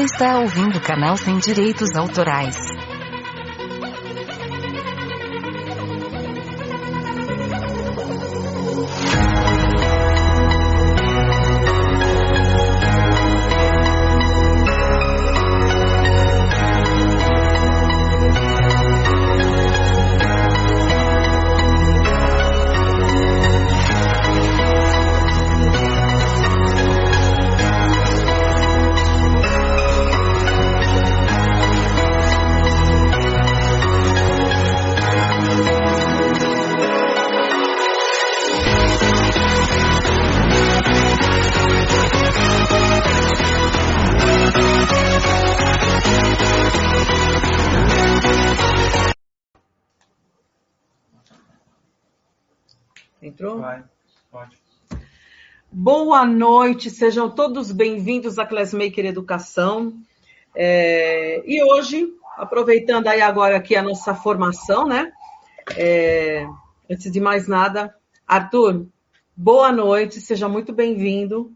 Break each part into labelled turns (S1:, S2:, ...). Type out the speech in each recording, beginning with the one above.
S1: Você está ouvindo o canal Sem Direitos Autorais.
S2: Noite, sejam todos bem-vindos à Classmaker Educação. É, e hoje, aproveitando aí agora aqui a nossa formação, né? É, antes de mais nada, Arthur, boa noite, seja muito bem-vindo.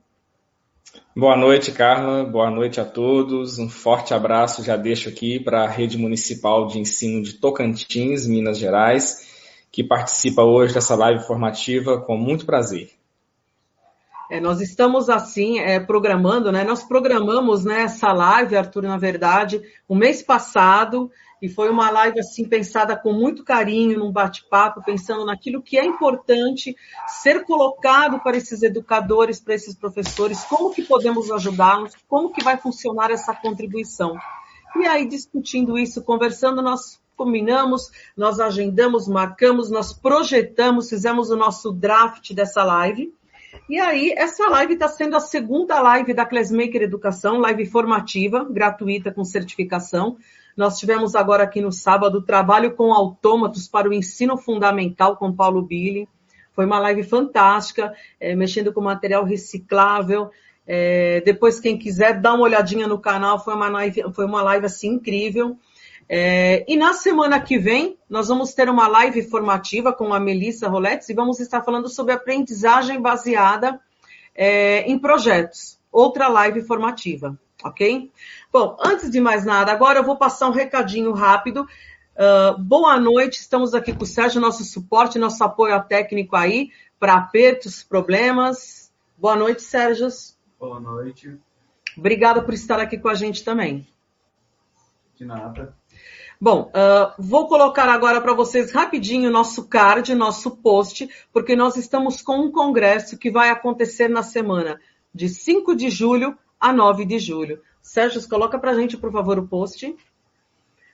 S3: Boa noite, Carla. Boa noite a todos. Um forte abraço já deixo aqui para a Rede Municipal de Ensino de Tocantins, Minas Gerais, que participa hoje dessa live formativa com muito prazer.
S2: É, nós estamos assim é, programando, né? Nós programamos né, essa live, Arthur, na verdade, o mês passado, e foi uma live assim pensada com muito carinho, num bate-papo, pensando naquilo que é importante ser colocado para esses educadores, para esses professores, como que podemos ajudá-los, como que vai funcionar essa contribuição. E aí, discutindo isso, conversando, nós combinamos, nós agendamos, marcamos, nós projetamos, fizemos o nosso draft dessa live. E aí, essa live está sendo a segunda live da Classmaker Educação, live formativa, gratuita, com certificação. Nós tivemos agora aqui no sábado trabalho com autômatos para o ensino fundamental com Paulo Billy. Foi uma live fantástica, é, mexendo com material reciclável. É, depois, quem quiser, dá uma olhadinha no canal, foi uma live, foi uma live assim incrível. É, e na semana que vem, nós vamos ter uma live formativa com a Melissa Roletes e vamos estar falando sobre aprendizagem baseada é, em projetos. Outra live formativa, ok? Bom, antes de mais nada, agora eu vou passar um recadinho rápido. Uh, boa noite, estamos aqui com o Sérgio, nosso suporte, nosso apoio técnico aí para apertos, problemas. Boa noite, Sérgio.
S4: Boa noite.
S2: Obrigada por estar aqui com a gente também.
S4: De nada.
S2: Bom, uh, vou colocar agora para vocês rapidinho nosso card, nosso post, porque nós estamos com um congresso que vai acontecer na semana de 5 de julho a 9 de julho. Sérgio, coloca para a gente, por favor, o post.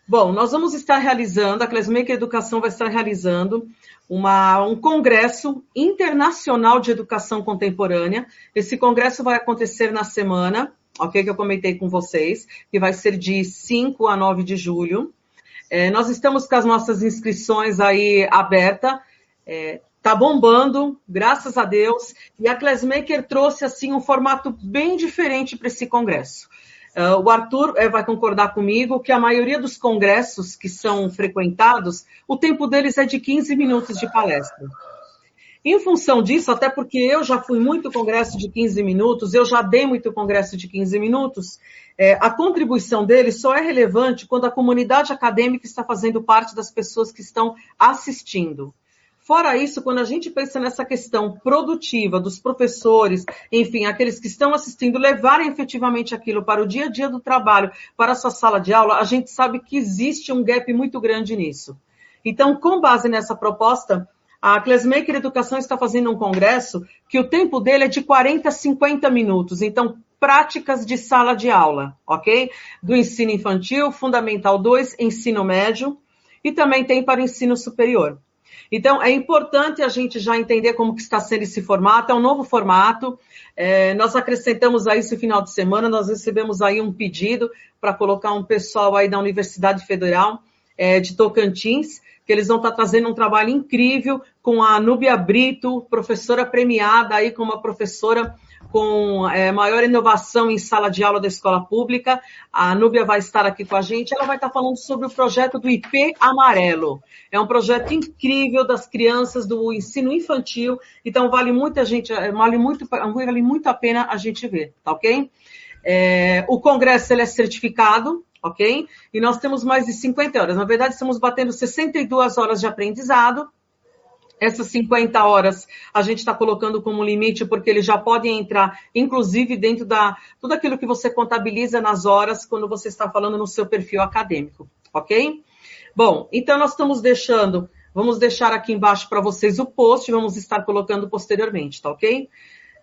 S2: Bom, nós vamos estar realizando, a Classmaker Educação vai estar realizando uma, um congresso internacional de educação contemporânea. Esse congresso vai acontecer na semana, ok? Que eu comentei com vocês, que vai ser de 5 a 9 de julho. É, nós estamos com as nossas inscrições aí abertas. É, tá bombando, graças a Deus. E a Classmaker trouxe assim um formato bem diferente para esse congresso. Uh, o Arthur é, vai concordar comigo que a maioria dos congressos que são frequentados, o tempo deles é de 15 minutos de palestra. Em função disso, até porque eu já fui muito congresso de 15 minutos, eu já dei muito congresso de 15 minutos, é, a contribuição dele só é relevante quando a comunidade acadêmica está fazendo parte das pessoas que estão assistindo. Fora isso, quando a gente pensa nessa questão produtiva dos professores, enfim, aqueles que estão assistindo, levarem efetivamente aquilo para o dia a dia do trabalho, para a sua sala de aula, a gente sabe que existe um gap muito grande nisso. Então, com base nessa proposta, a Classmaker Educação está fazendo um congresso que o tempo dele é de 40 a 50 minutos. Então, práticas de sala de aula, ok? Do ensino infantil, Fundamental 2, ensino médio e também tem para o ensino superior. Então, é importante a gente já entender como que está sendo esse formato, é um novo formato. É, nós acrescentamos aí esse final de semana, nós recebemos aí um pedido para colocar um pessoal aí da Universidade Federal é, de Tocantins, que eles vão estar trazendo um trabalho incrível com a Núbia Brito, professora premiada aí como uma professora com é, maior inovação em sala de aula da escola pública. A Núbia vai estar aqui com a gente. Ela vai estar falando sobre o projeto do IP Amarelo. É um projeto incrível das crianças do ensino infantil. Então vale muita gente, vale muito, vale muito a pena a gente ver, tá ok? É, o congresso ele é certificado, ok? E nós temos mais de 50 horas. Na verdade, estamos batendo 62 horas de aprendizado. Essas 50 horas a gente está colocando como limite, porque eles já podem entrar, inclusive, dentro da tudo aquilo que você contabiliza nas horas quando você está falando no seu perfil acadêmico, ok? Bom, então nós estamos deixando, vamos deixar aqui embaixo para vocês o post, vamos estar colocando posteriormente, tá ok?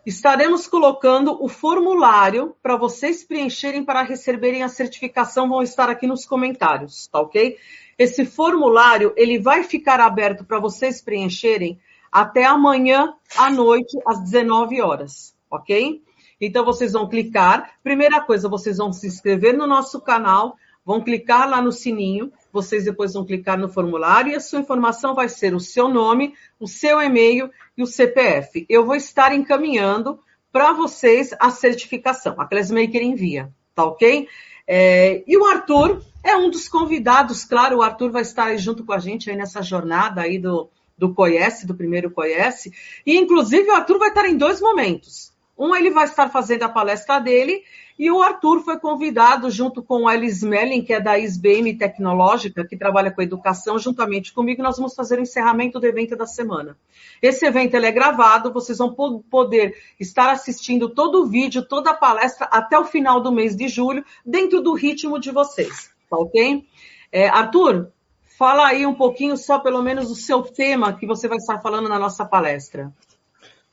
S2: Estaremos colocando o formulário para vocês preencherem para receberem a certificação, vão estar aqui nos comentários, tá ok? Esse formulário, ele vai ficar aberto para vocês preencherem até amanhã à noite, às 19 horas, ok? Então, vocês vão clicar. Primeira coisa, vocês vão se inscrever no nosso canal, vão clicar lá no sininho, vocês depois vão clicar no formulário e a sua informação vai ser o seu nome, o seu e-mail e o CPF. Eu vou estar encaminhando para vocês a certificação. A Classmaker envia, tá ok? É, e o Arthur é um dos convidados, claro, o Arthur vai estar junto com a gente aí nessa jornada aí do, do Conhece, do primeiro Conhece. E, inclusive, o Arthur vai estar em dois momentos. Um, ele vai estar fazendo a palestra dele e o Arthur foi convidado, junto com a Elis Melling, que é da ISBM Tecnológica, que trabalha com educação, juntamente comigo, nós vamos fazer o encerramento do evento da semana. Esse evento é gravado, vocês vão poder estar assistindo todo o vídeo, toda a palestra, até o final do mês de julho, dentro do ritmo de vocês, tá ok? É, Arthur, fala aí um pouquinho só, pelo menos, o seu tema que você vai estar falando na nossa palestra.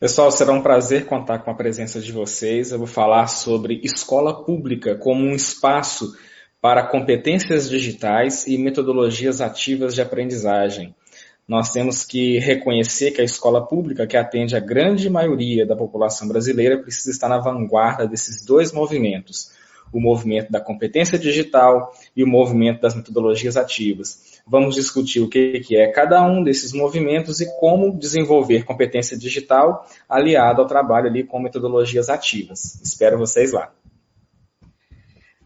S3: Pessoal, será um prazer contar com a presença de vocês. Eu vou falar sobre escola pública como um espaço para competências digitais e metodologias ativas de aprendizagem. Nós temos que reconhecer que a escola pública, que atende a grande maioria da população brasileira, precisa estar na vanguarda desses dois movimentos o movimento da competência digital e o movimento das metodologias ativas. Vamos discutir o que é cada um desses movimentos e como desenvolver competência digital aliado ao trabalho ali com metodologias ativas. Espero vocês lá.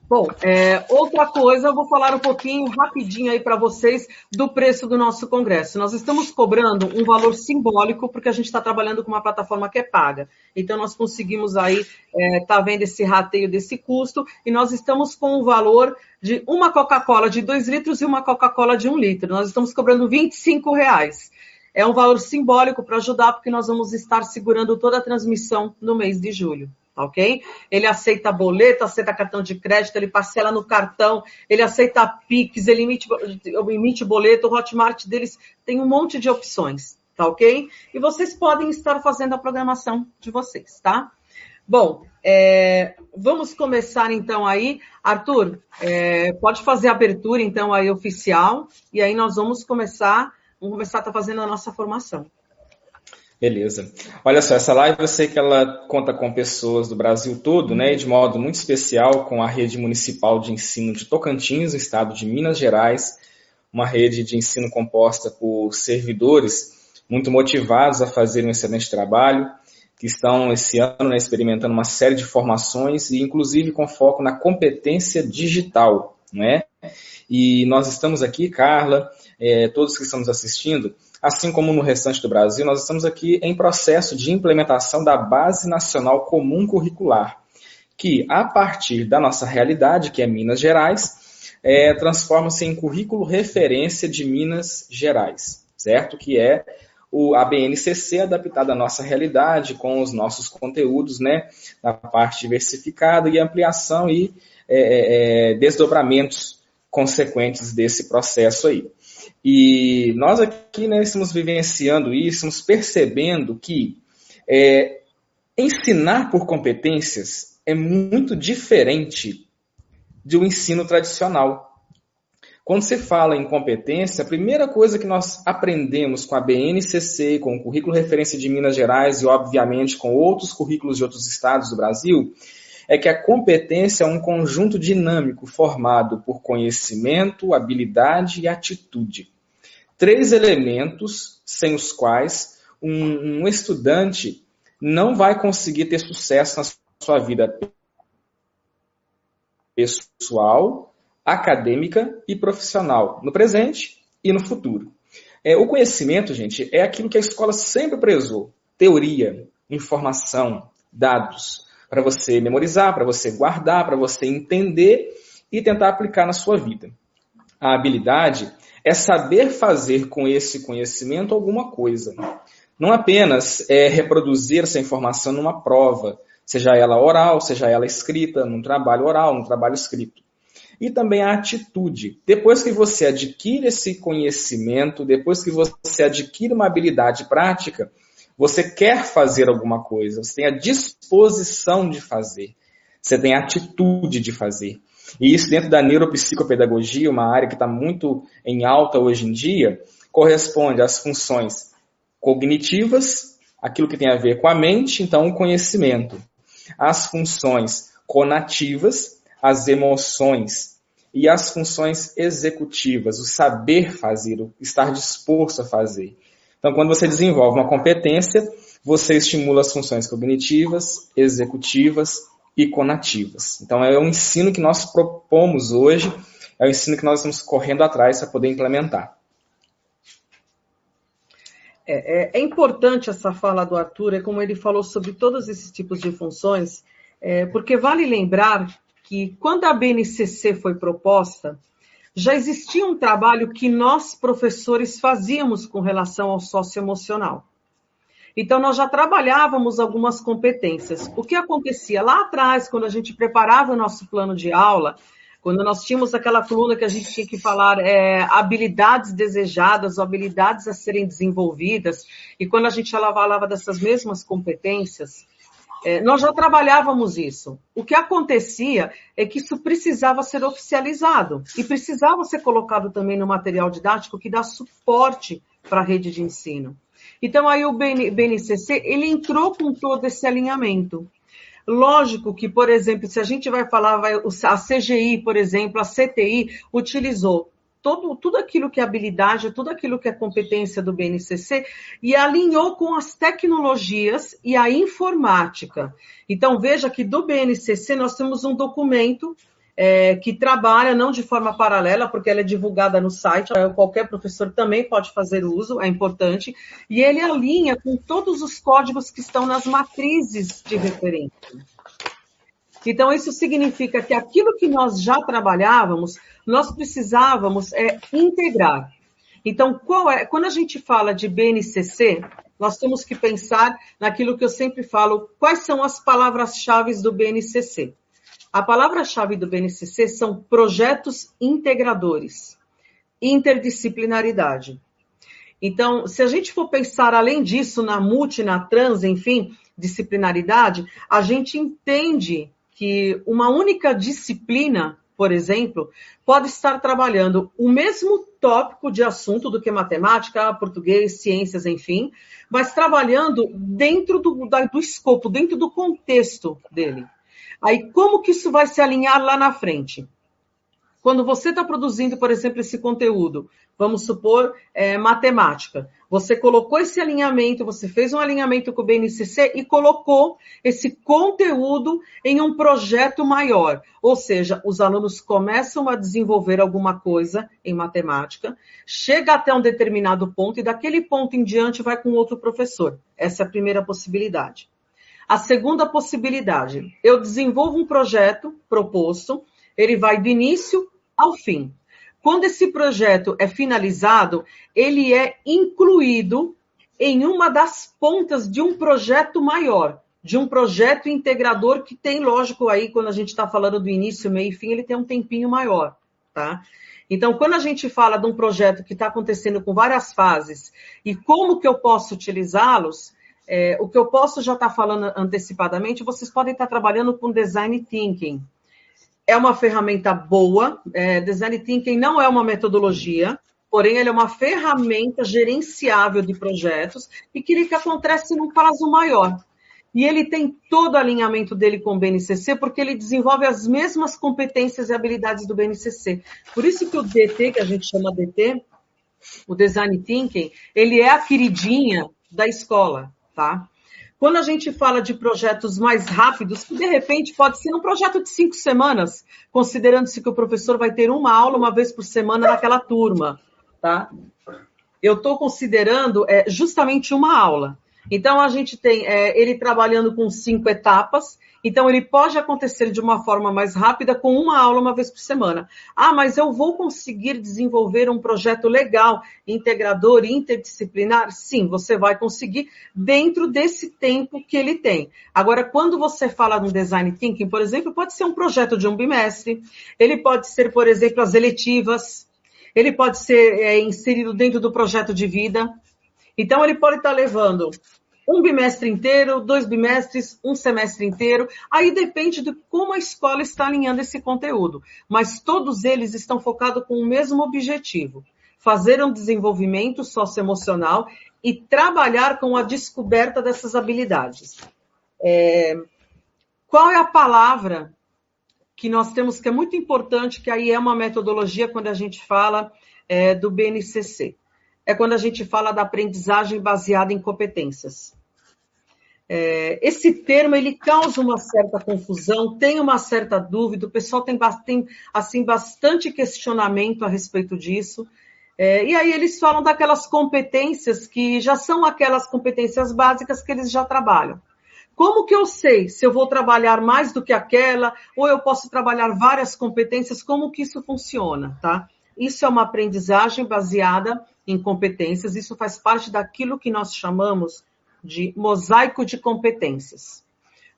S2: Bom, é, outra coisa, eu vou falar um pouquinho rapidinho aí para vocês do preço do nosso congresso. Nós estamos cobrando um valor simbólico porque a gente está trabalhando com uma plataforma que é paga. Então nós conseguimos aí é, tá vendo esse rateio desse custo e nós estamos com o valor de uma Coca-Cola de 2 litros e uma Coca-Cola de 1 um litro. Nós estamos cobrando 25 reais. É um valor simbólico para ajudar porque nós vamos estar segurando toda a transmissão no mês de julho ok? Ele aceita boleto, aceita cartão de crédito, ele parcela no cartão, ele aceita Pix, ele emite, emite boleto, o Hotmart deles tem um monte de opções, tá ok? E vocês podem estar fazendo a programação de vocês, tá? Bom, é, vamos começar então aí. Arthur, é, pode fazer a abertura então aí oficial, e aí nós vamos começar, vamos começar a estar tá fazendo a nossa formação.
S3: Beleza. Olha só, essa live eu sei que ela conta com pessoas do Brasil todo, né, e de modo muito especial com a rede municipal de ensino de Tocantins, no estado de Minas Gerais, uma rede de ensino composta por servidores muito motivados a fazer um excelente trabalho, que estão esse ano né, experimentando uma série de formações e inclusive com foco na competência digital, né? E nós estamos aqui, Carla, é, todos que estamos assistindo, Assim como no restante do Brasil, nós estamos aqui em processo de implementação da Base Nacional Comum Curricular, que, a partir da nossa realidade, que é Minas Gerais, é, transforma-se em currículo referência de Minas Gerais, certo? Que é o, a BNCC adaptada à nossa realidade, com os nossos conteúdos, né, na parte diversificada e ampliação e é, é, é desdobramentos consequentes desse processo aí. E nós aqui né, estamos vivenciando isso, estamos percebendo que é, ensinar por competências é muito diferente do ensino tradicional. Quando se fala em competência, a primeira coisa que nós aprendemos com a BNCC, com o currículo referência de Minas Gerais e, obviamente, com outros currículos de outros estados do Brasil, é que a competência é um conjunto dinâmico formado por conhecimento, habilidade e atitude. Três elementos sem os quais um, um estudante não vai conseguir ter sucesso na sua vida pessoal, acadêmica e profissional, no presente e no futuro. É, o conhecimento, gente, é aquilo que a escola sempre prezou: teoria, informação, dados. para você memorizar, para você guardar, para você entender e tentar aplicar na sua vida. A habilidade é saber fazer com esse conhecimento alguma coisa. Não apenas é reproduzir essa informação numa prova, seja ela oral, seja ela escrita, num trabalho oral, num trabalho escrito. E também a atitude. Depois que você adquire esse conhecimento, depois que você adquire uma habilidade prática, você quer fazer alguma coisa, você tem a disposição de fazer, você tem a atitude de fazer. E isso dentro da neuropsicopedagogia, uma área que está muito em alta hoje em dia, corresponde às funções cognitivas, aquilo que tem a ver com a mente, então o conhecimento. As funções conativas, as emoções. E as funções executivas, o saber fazer, o estar disposto a fazer. Então, quando você desenvolve uma competência, você estimula as funções cognitivas, executivas e conativas. Então, é um ensino que nós propomos hoje, é um ensino que nós estamos correndo atrás para poder implementar.
S2: É, é, é, importante essa fala do Arthur, é como ele falou sobre todos esses tipos de funções, é, porque vale lembrar que quando a BNCC foi proposta, já existia um trabalho que nós, professores, fazíamos com relação ao socioemocional. Então, nós já trabalhávamos algumas competências. O que acontecia lá atrás, quando a gente preparava o nosso plano de aula, quando nós tínhamos aquela coluna que a gente tinha que falar é, habilidades desejadas ou habilidades a serem desenvolvidas, e quando a gente falava dessas mesmas competências, é, nós já trabalhávamos isso. O que acontecia é que isso precisava ser oficializado e precisava ser colocado também no material didático que dá suporte para a rede de ensino. Então, aí o BNCC, ele entrou com todo esse alinhamento. Lógico que, por exemplo, se a gente vai falar, vai, a CGI, por exemplo, a CTI, utilizou todo, tudo aquilo que é habilidade, tudo aquilo que é competência do BNCC e alinhou com as tecnologias e a informática. Então, veja que do BNCC nós temos um documento é, que trabalha não de forma paralela, porque ela é divulgada no site, qualquer professor também pode fazer uso, é importante, e ele alinha com todos os códigos que estão nas matrizes de referência. Então, isso significa que aquilo que nós já trabalhávamos, nós precisávamos é, integrar. Então, é, quando a gente fala de BNCC, nós temos que pensar naquilo que eu sempre falo, quais são as palavras-chave do BNCC. A palavra-chave do BNCC são projetos integradores, interdisciplinaridade. Então, se a gente for pensar além disso na multi, na trans, enfim, disciplinaridade, a gente entende que uma única disciplina, por exemplo, pode estar trabalhando o mesmo tópico de assunto do que matemática, português, ciências, enfim, mas trabalhando dentro do, do escopo, dentro do contexto dele. Aí, como que isso vai se alinhar lá na frente? Quando você está produzindo, por exemplo, esse conteúdo, vamos supor, é, matemática, você colocou esse alinhamento, você fez um alinhamento com o BNCC e colocou esse conteúdo em um projeto maior. Ou seja, os alunos começam a desenvolver alguma coisa em matemática, chega até um determinado ponto e daquele ponto em diante vai com outro professor. Essa é a primeira possibilidade. A segunda possibilidade, eu desenvolvo um projeto proposto, ele vai do início ao fim. Quando esse projeto é finalizado, ele é incluído em uma das pontas de um projeto maior, de um projeto integrador que tem, lógico, aí, quando a gente está falando do início, meio e fim, ele tem um tempinho maior, tá? Então, quando a gente fala de um projeto que está acontecendo com várias fases e como que eu posso utilizá-los, é, o que eu posso já estar tá falando antecipadamente, vocês podem estar tá trabalhando com design thinking. É uma ferramenta boa. É, design thinking não é uma metodologia, porém ele é uma ferramenta gerenciável de projetos e que ele acontece num prazo maior. E ele tem todo o alinhamento dele com o BNCC, porque ele desenvolve as mesmas competências e habilidades do BNCC. Por isso que o DT, que a gente chama DT, o Design Thinking, ele é a queridinha da escola tá? Quando a gente fala de projetos mais rápidos, que de repente pode ser um projeto de cinco semanas, considerando-se que o professor vai ter uma aula uma vez por semana naquela turma, tá? Eu estou considerando é, justamente uma aula. Então, a gente tem é, ele trabalhando com cinco etapas, então ele pode acontecer de uma forma mais rápida com uma aula uma vez por semana. Ah, mas eu vou conseguir desenvolver um projeto legal, integrador, interdisciplinar? Sim, você vai conseguir dentro desse tempo que ele tem. Agora, quando você fala um design thinking, por exemplo, pode ser um projeto de um bimestre, ele pode ser, por exemplo, as eletivas, ele pode ser é, inserido dentro do projeto de vida. Então, ele pode estar levando um bimestre inteiro, dois bimestres, um semestre inteiro. Aí depende de como a escola está alinhando esse conteúdo. Mas todos eles estão focados com o mesmo objetivo: fazer um desenvolvimento socioemocional e trabalhar com a descoberta dessas habilidades. É... Qual é a palavra que nós temos que é muito importante, que aí é uma metodologia quando a gente fala é, do BNCC? É quando a gente fala da aprendizagem baseada em competências. É, esse termo ele causa uma certa confusão, tem uma certa dúvida, o pessoal tem, tem assim bastante questionamento a respeito disso. É, e aí eles falam daquelas competências que já são aquelas competências básicas que eles já trabalham. Como que eu sei se eu vou trabalhar mais do que aquela, ou eu posso trabalhar várias competências? Como que isso funciona, tá? Isso é uma aprendizagem baseada em competências, isso faz parte daquilo que nós chamamos de mosaico de competências.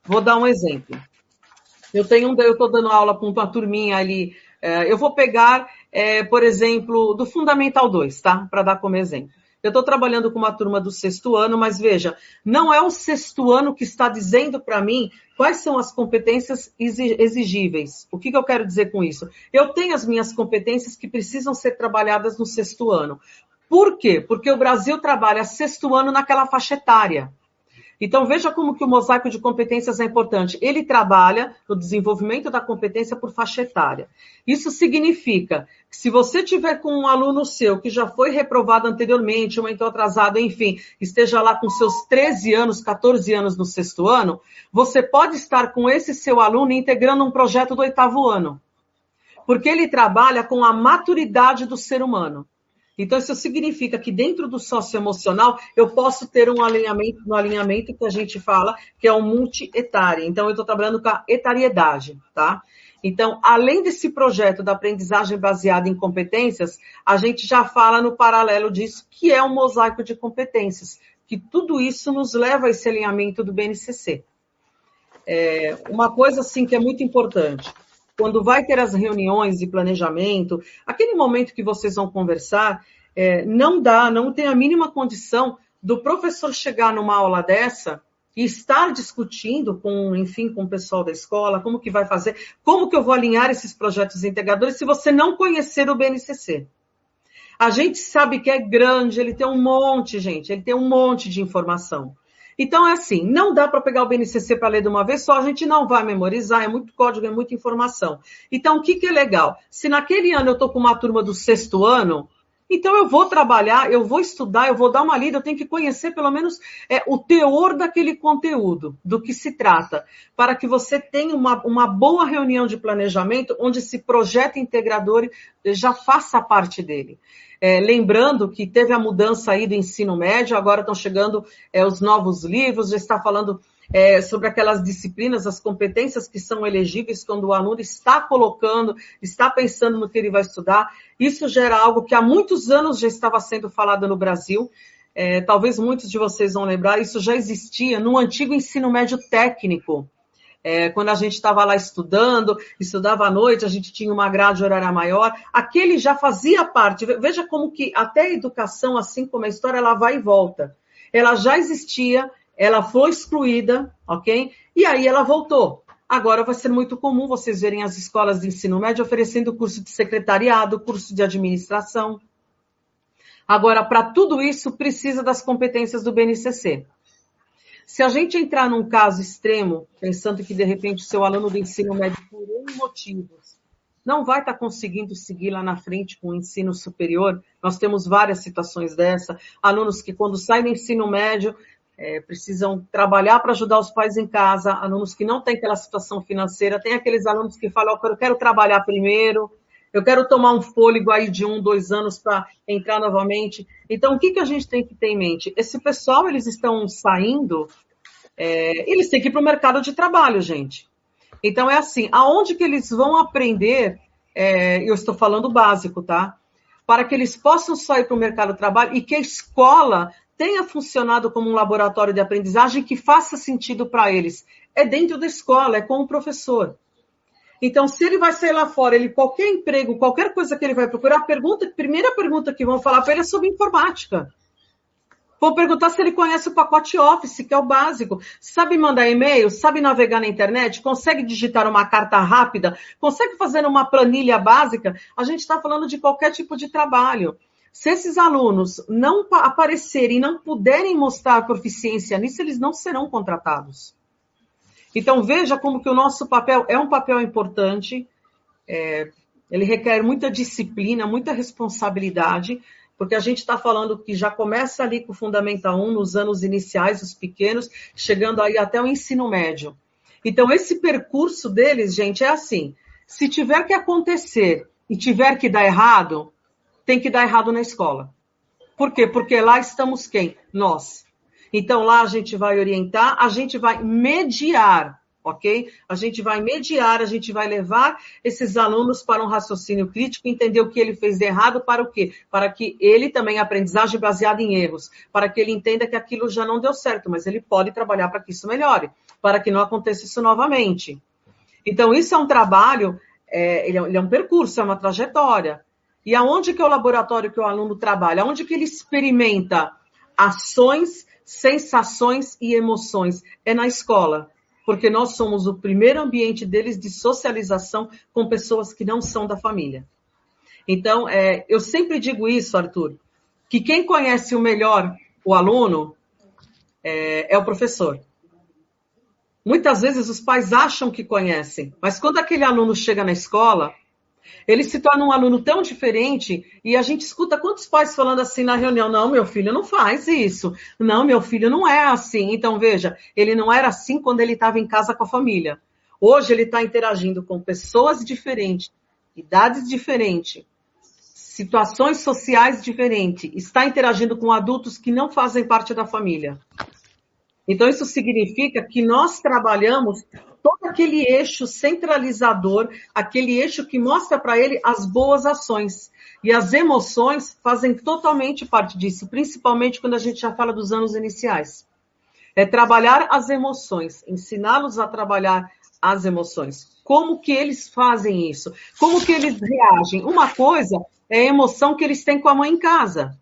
S2: Vou dar um exemplo. Eu tenho eu estou dando aula com uma turminha ali. É, eu vou pegar, é, por exemplo, do Fundamental 2, tá? Para dar como exemplo. Eu estou trabalhando com uma turma do sexto ano, mas veja, não é o sexto ano que está dizendo para mim quais são as competências exigíveis. O que, que eu quero dizer com isso? Eu tenho as minhas competências que precisam ser trabalhadas no sexto ano. Por quê? Porque o Brasil trabalha sexto ano naquela faixa etária. Então, veja como que o mosaico de competências é importante. Ele trabalha no desenvolvimento da competência por faixa etária. Isso significa que se você tiver com um aluno seu que já foi reprovado anteriormente, ou então atrasado, enfim, esteja lá com seus 13 anos, 14 anos no sexto ano, você pode estar com esse seu aluno integrando um projeto do oitavo ano. Porque ele trabalha com a maturidade do ser humano. Então, isso significa que dentro do socioemocional eu posso ter um alinhamento, um alinhamento que a gente fala que é o multi-etário. Então, eu estou trabalhando com a etariedade, tá? Então, além desse projeto da aprendizagem baseada em competências, a gente já fala no paralelo disso, que é um mosaico de competências, que tudo isso nos leva a esse alinhamento do BNCC. É, uma coisa, assim, que é muito importante quando vai ter as reuniões de planejamento, aquele momento que vocês vão conversar, é, não dá, não tem a mínima condição do professor chegar numa aula dessa e estar discutindo com, enfim, com o pessoal da escola, como que vai fazer, como que eu vou alinhar esses projetos integradores se você não conhecer o BNCC. A gente sabe que é grande, ele tem um monte, gente, ele tem um monte de informação. Então, é assim, não dá para pegar o BNCC para ler de uma vez só, a gente não vai memorizar, é muito código, é muita informação. Então, o que, que é legal? Se naquele ano eu estou com uma turma do sexto ano, então eu vou trabalhar, eu vou estudar, eu vou dar uma lida, eu tenho que conhecer pelo menos é, o teor daquele conteúdo, do que se trata, para que você tenha uma, uma boa reunião de planejamento onde esse projeto integrador já faça parte dele. É, lembrando que teve a mudança aí do ensino médio, agora estão chegando é, os novos livros, já está falando é, sobre aquelas disciplinas, as competências que são elegíveis quando o aluno está colocando, está pensando no que ele vai estudar. Isso gera algo que há muitos anos já estava sendo falado no Brasil. É, talvez muitos de vocês vão lembrar, isso já existia no antigo ensino médio técnico. É, quando a gente estava lá estudando, estudava à noite, a gente tinha uma grade horária maior, aquele já fazia parte. Veja como que até a educação, assim como a história, ela vai e volta. Ela já existia, ela foi excluída, ok? E aí ela voltou. Agora vai ser muito comum vocês verem as escolas de ensino médio oferecendo curso de secretariado, curso de administração. Agora, para tudo isso, precisa das competências do BNCC. Se a gente entrar num caso extremo, pensando que de repente o seu aluno do ensino médio, por N motivos, não vai estar tá conseguindo seguir lá na frente com o ensino superior, nós temos várias situações dessa. Alunos que, quando saem do ensino médio, é, precisam trabalhar para ajudar os pais em casa, alunos que não têm aquela situação financeira, tem aqueles alunos que falam, eu quero trabalhar primeiro, Eu quero tomar um fôlego aí de um, dois anos para entrar novamente. Então, o que, que a gente tem que ter em mente? Esse pessoal, eles estão saindo, é, eles têm que ir para o mercado de trabalho, gente. Então, é assim, aonde que eles vão aprender, é, eu estou falando básico, tá? Para que eles possam sair para o mercado de trabalho e que a escola tenha funcionado como um laboratório de aprendizagem que faça sentido para eles. É dentro da escola, é com o professor. Então, se ele vai sair lá fora, ele qualquer emprego, qualquer coisa que ele vai procurar, a pergunta, primeira pergunta que vão falar para ele é sobre informática. Vou perguntar se ele conhece o pacote Office, que é o básico. Sabe mandar e-mail? Sabe navegar na internet? Consegue digitar uma carta rápida? Consegue fazer uma planilha básica? A gente está falando de qualquer tipo de trabalho. Se esses alunos não aparecerem, não puderem mostrar proficiência nisso, eles não serão contratados. Então, veja como que o nosso papel é um papel importante, é, ele requer muita disciplina, muita responsabilidade, porque a gente está falando que já começa ali com o Fundamental 1, nos anos iniciais, os pequenos, chegando aí até o ensino médio. Então, esse percurso deles, gente, é assim: se tiver que acontecer e tiver que dar errado, tem que dar errado na escola. Por quê? Porque lá estamos quem? Nós. Então, lá a gente vai orientar, a gente vai mediar, ok? A gente vai mediar, a gente vai levar esses alunos para um raciocínio crítico, entender o que ele fez de errado, para o quê? Para que ele também, aprendizagem baseada em erros, para que ele entenda que aquilo já não deu certo, mas ele pode trabalhar para que isso melhore, para que não aconteça isso novamente. Então, isso é um trabalho, é, ele, é, ele é um percurso, é uma trajetória. E aonde que é o laboratório que o aluno trabalha? Aonde que ele experimenta ações sensações e emoções. É na escola, porque nós somos o primeiro ambiente deles de socialização com pessoas que não são da família. Então, é, eu sempre digo isso, Arthur, que quem conhece o melhor o aluno é, é o professor. Muitas vezes os pais acham que conhecem, mas quando aquele aluno chega na escola, ele se torna um aluno tão diferente e a gente escuta quantos pais falando assim na reunião: não, meu filho não faz isso, não, meu filho não é assim. Então, veja, ele não era assim quando ele estava em casa com a família. Hoje ele está interagindo com pessoas diferentes, idades diferentes, situações sociais diferentes, está interagindo com adultos que não fazem parte da família. Então, isso significa que nós trabalhamos todo aquele eixo centralizador, aquele eixo que mostra para ele as boas ações. E as emoções fazem totalmente parte disso, principalmente quando a gente já fala dos anos iniciais. É trabalhar as emoções, ensiná-los a trabalhar as emoções. Como que eles fazem isso? Como que eles reagem? Uma coisa é a emoção que eles têm com a mãe em casa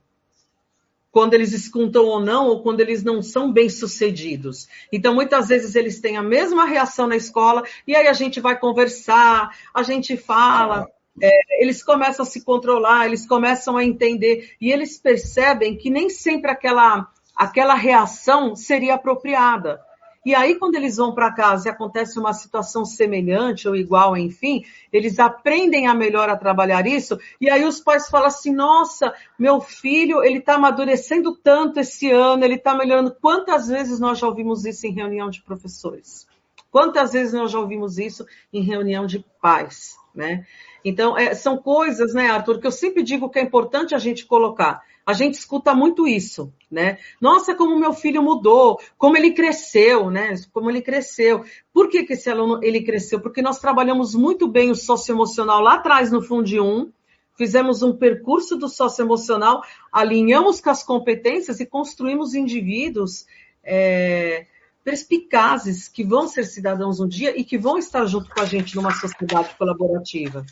S2: quando eles escutam ou não, ou quando eles não são bem-sucedidos. Então, muitas vezes eles têm a mesma reação na escola, e aí a gente vai conversar, a gente fala, é, eles começam a se controlar, eles começam a entender, e eles percebem que nem sempre aquela, aquela reação seria apropriada. E aí, quando eles vão para casa e acontece uma situação semelhante ou igual, enfim, eles aprendem a melhor a trabalhar isso. E aí os pais falam assim: nossa, meu filho, ele está amadurecendo tanto esse ano, ele está melhorando. Quantas vezes nós já ouvimos isso em reunião de professores? Quantas vezes nós já ouvimos isso em reunião de pais, né? Então, é, são coisas, né, Arthur, que eu sempre digo que é importante a gente colocar. A gente escuta muito isso, né? Nossa, como meu filho mudou, como ele cresceu, né? Como ele cresceu. Por que, que esse aluno ele cresceu? Porque nós trabalhamos muito bem o socioemocional lá atrás no Fundo 1, fizemos um percurso do socioemocional, alinhamos com as competências e construímos indivíduos é, perspicazes que vão ser cidadãos um dia e que vão estar junto com a gente numa sociedade colaborativa.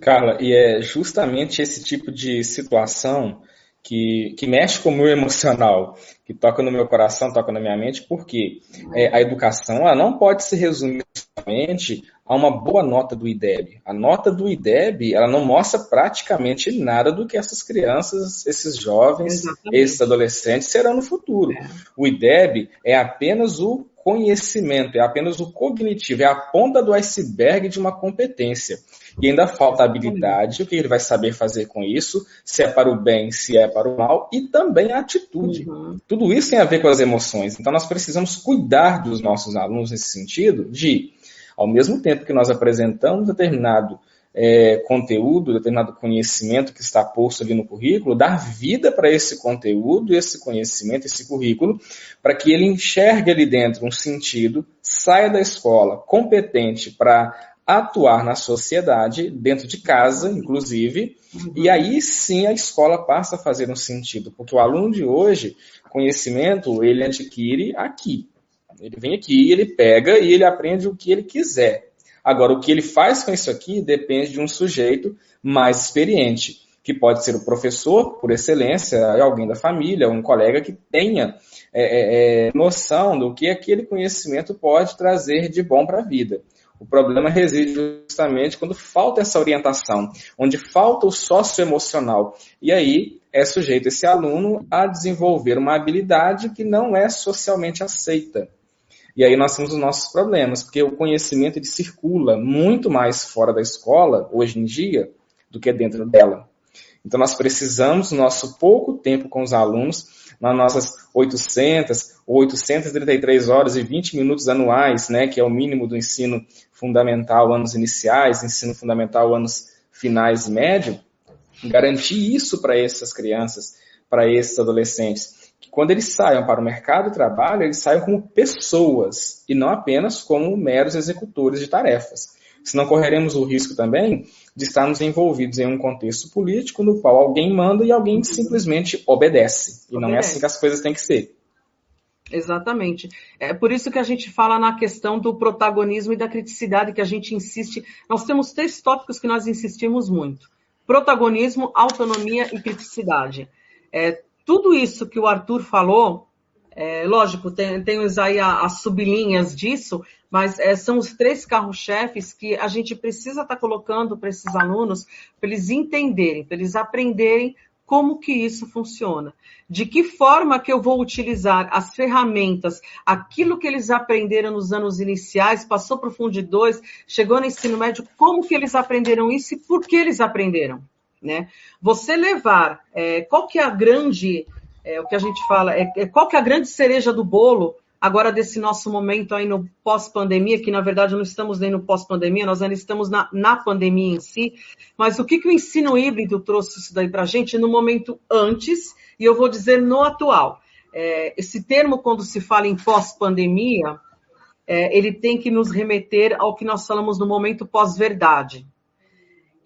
S3: Carla, e é justamente esse tipo de situação que, que mexe com o meu emocional, que toca no meu coração, toca na minha mente, porque é, a educação ela não pode se resumir somente a uma boa nota do IDEB. A nota do IDEB ela não mostra praticamente nada do que essas crianças, esses jovens, Exatamente. esses adolescentes serão no futuro. É. O IDEB é apenas o conhecimento, é apenas o cognitivo, é a ponta do iceberg de uma competência. E ainda falta habilidade, o que ele vai saber fazer com isso, se é para o bem, se é para o mal, e também a atitude. Uhum. Tudo isso tem a ver com as emoções. Então nós precisamos cuidar dos nossos alunos nesse sentido de Ao mesmo tempo que nós apresentamos determinado é, conteúdo, determinado conhecimento que está posto ali no currículo, dar vida para esse conteúdo, esse conhecimento, esse currículo, para que ele enxergue ali dentro um sentido, saia da escola competente para atuar na sociedade, dentro de casa, inclusive, uhum. e aí sim a escola passa a fazer um sentido, porque o aluno de hoje, conhecimento, ele adquire aqui. Ele vem aqui, ele pega e ele aprende o que ele quiser. Agora, o que ele faz com isso aqui depende de um sujeito mais experiente, que pode ser o professor, por excelência, alguém da família, um colega que tenha é, é, é noção do que aquele conhecimento pode trazer de bom para a vida. O problema reside justamente quando falta essa orientação, onde falta o socioemocional. E aí é sujeito esse aluno a desenvolver uma habilidade que não é socialmente aceita. E aí nós temos os nossos problemas, porque o conhecimento ele circula muito mais fora da escola, hoje em dia, do que dentro dela. Então nós precisamos, no nosso pouco tempo com os alunos, nas nossas 800 ou 833 horas e 20 minutos anuais, né, que é o mínimo do ensino fundamental, anos iniciais, ensino fundamental, anos finais médio, garantir isso para essas crianças, para esses adolescentes que quando eles saiam para o mercado de trabalho, eles saiam como pessoas e não apenas como meros executores de tarefas. Senão correremos o risco também de estarmos envolvidos em um contexto político no qual alguém manda e alguém simplesmente obedece. E não é assim que as coisas têm que ser.
S2: Exatamente. É por isso que a gente fala na questão do protagonismo e da criticidade que a gente insiste. Nós temos três tópicos que nós insistimos muito: protagonismo, autonomia e criticidade. É, tudo isso que o Arthur falou, é, lógico, tem, aí as sublinhas disso, mas é, são os três carros-chefes que a gente precisa estar tá colocando para esses alunos, para eles entenderem, para eles aprenderem como que isso funciona. De que forma que eu vou utilizar as ferramentas, aquilo que eles aprenderam nos anos iniciais, passou para o Fundo 2, chegou no ensino médio, como que eles aprenderam isso e por que eles aprenderam. Né? Você levar, é, qual que é a grande, é, o que a gente fala, é, é, qual que é a grande cereja do bolo agora desse nosso momento aí no pós-pandemia, que na verdade não estamos nem no pós-pandemia, nós ainda estamos na, na pandemia em si, mas o que, que o ensino híbrido trouxe isso daí para a gente no momento antes, e eu vou dizer no atual. É, esse termo, quando se fala em pós-pandemia, é, ele tem que nos remeter ao que nós falamos no momento pós-verdade.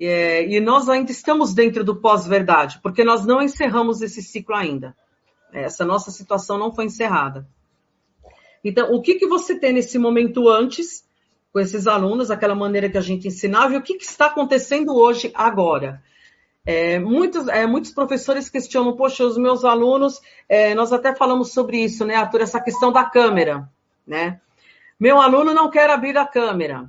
S2: É, e nós ainda estamos dentro do pós-verdade, porque nós não encerramos esse ciclo ainda. Essa nossa situação não foi encerrada. Então, o que, que você tem nesse momento antes, com esses alunos, aquela maneira que a gente ensinava, e o que, que está acontecendo hoje, agora? É, muitos, é, muitos professores questionam, poxa, os meus alunos, é, nós até falamos sobre isso, né, Arthur, essa questão da câmera, né? Meu aluno não quer abrir a câmera.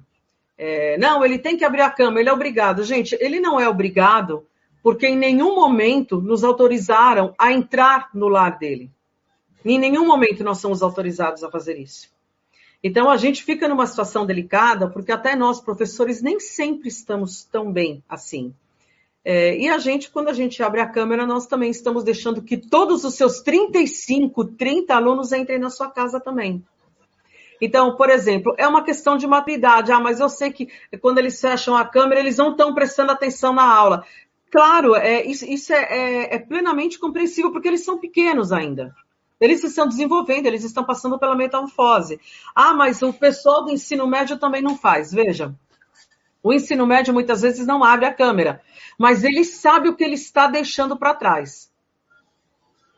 S2: É, não, ele tem que abrir a cama, ele é obrigado. Gente, ele não é obrigado porque em nenhum momento nos autorizaram a entrar no lar dele. Em nenhum momento nós somos autorizados a fazer isso. Então a gente fica numa situação delicada porque até nós, professores, nem sempre estamos tão bem assim. É, e a gente, quando a gente abre a câmera, nós também estamos deixando que todos os seus 35, 30 alunos entrem na sua casa também. Então, por exemplo, é uma questão de maturidade. Ah, mas eu sei que quando eles fecham a câmera, eles não estão prestando atenção na aula. Claro, é, isso, isso é, é, é plenamente compreensível, porque eles são pequenos ainda. Eles estão desenvolvendo, eles estão passando pela metamorfose. Ah, mas o pessoal do ensino médio também não faz. Veja, o ensino médio muitas vezes não abre a câmera, mas ele sabe o que ele está deixando para trás.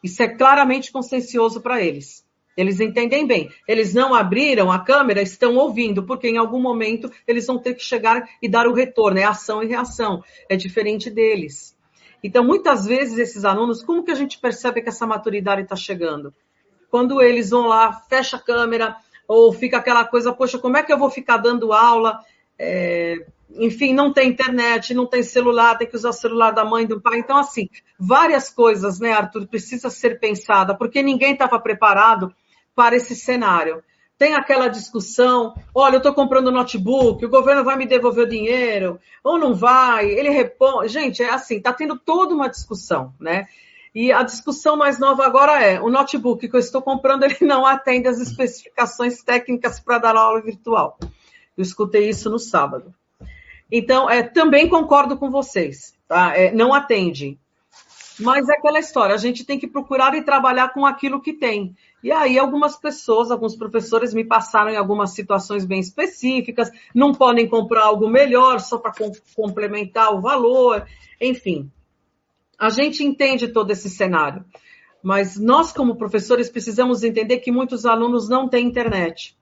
S2: Isso é claramente consciencioso para eles. Eles entendem bem. Eles não abriram a câmera, estão ouvindo, porque em algum momento eles vão ter que chegar e dar o retorno. É ação e reação. É diferente deles. Então, muitas vezes, esses alunos, como que a gente percebe que essa maturidade está chegando? Quando eles vão lá, fecha a câmera, ou fica aquela coisa, poxa, como é que eu vou ficar dando aula? É, enfim, não tem internet, não tem celular, tem que usar o celular da mãe, do pai. Então, assim, várias coisas, né, Arthur, precisa ser pensada, porque ninguém estava preparado para esse cenário. Tem aquela discussão, olha, eu estou comprando notebook, o governo vai me devolver o dinheiro, ou não vai, ele repõe. Gente, é assim, está tendo toda uma discussão, né? E a discussão mais nova agora é: o notebook que eu estou comprando ele não atende às especificações técnicas para dar aula virtual. Eu escutei isso no sábado. Então, é, também concordo com vocês, tá? É, não atende. Mas é aquela história, a gente tem que procurar e trabalhar com aquilo que tem. E aí, algumas pessoas, alguns professores me passaram em algumas situações bem específicas, não podem comprar algo melhor só para com, complementar o valor, enfim. A gente entende todo esse cenário, mas nós, como professores, precisamos entender que muitos alunos não têm internet.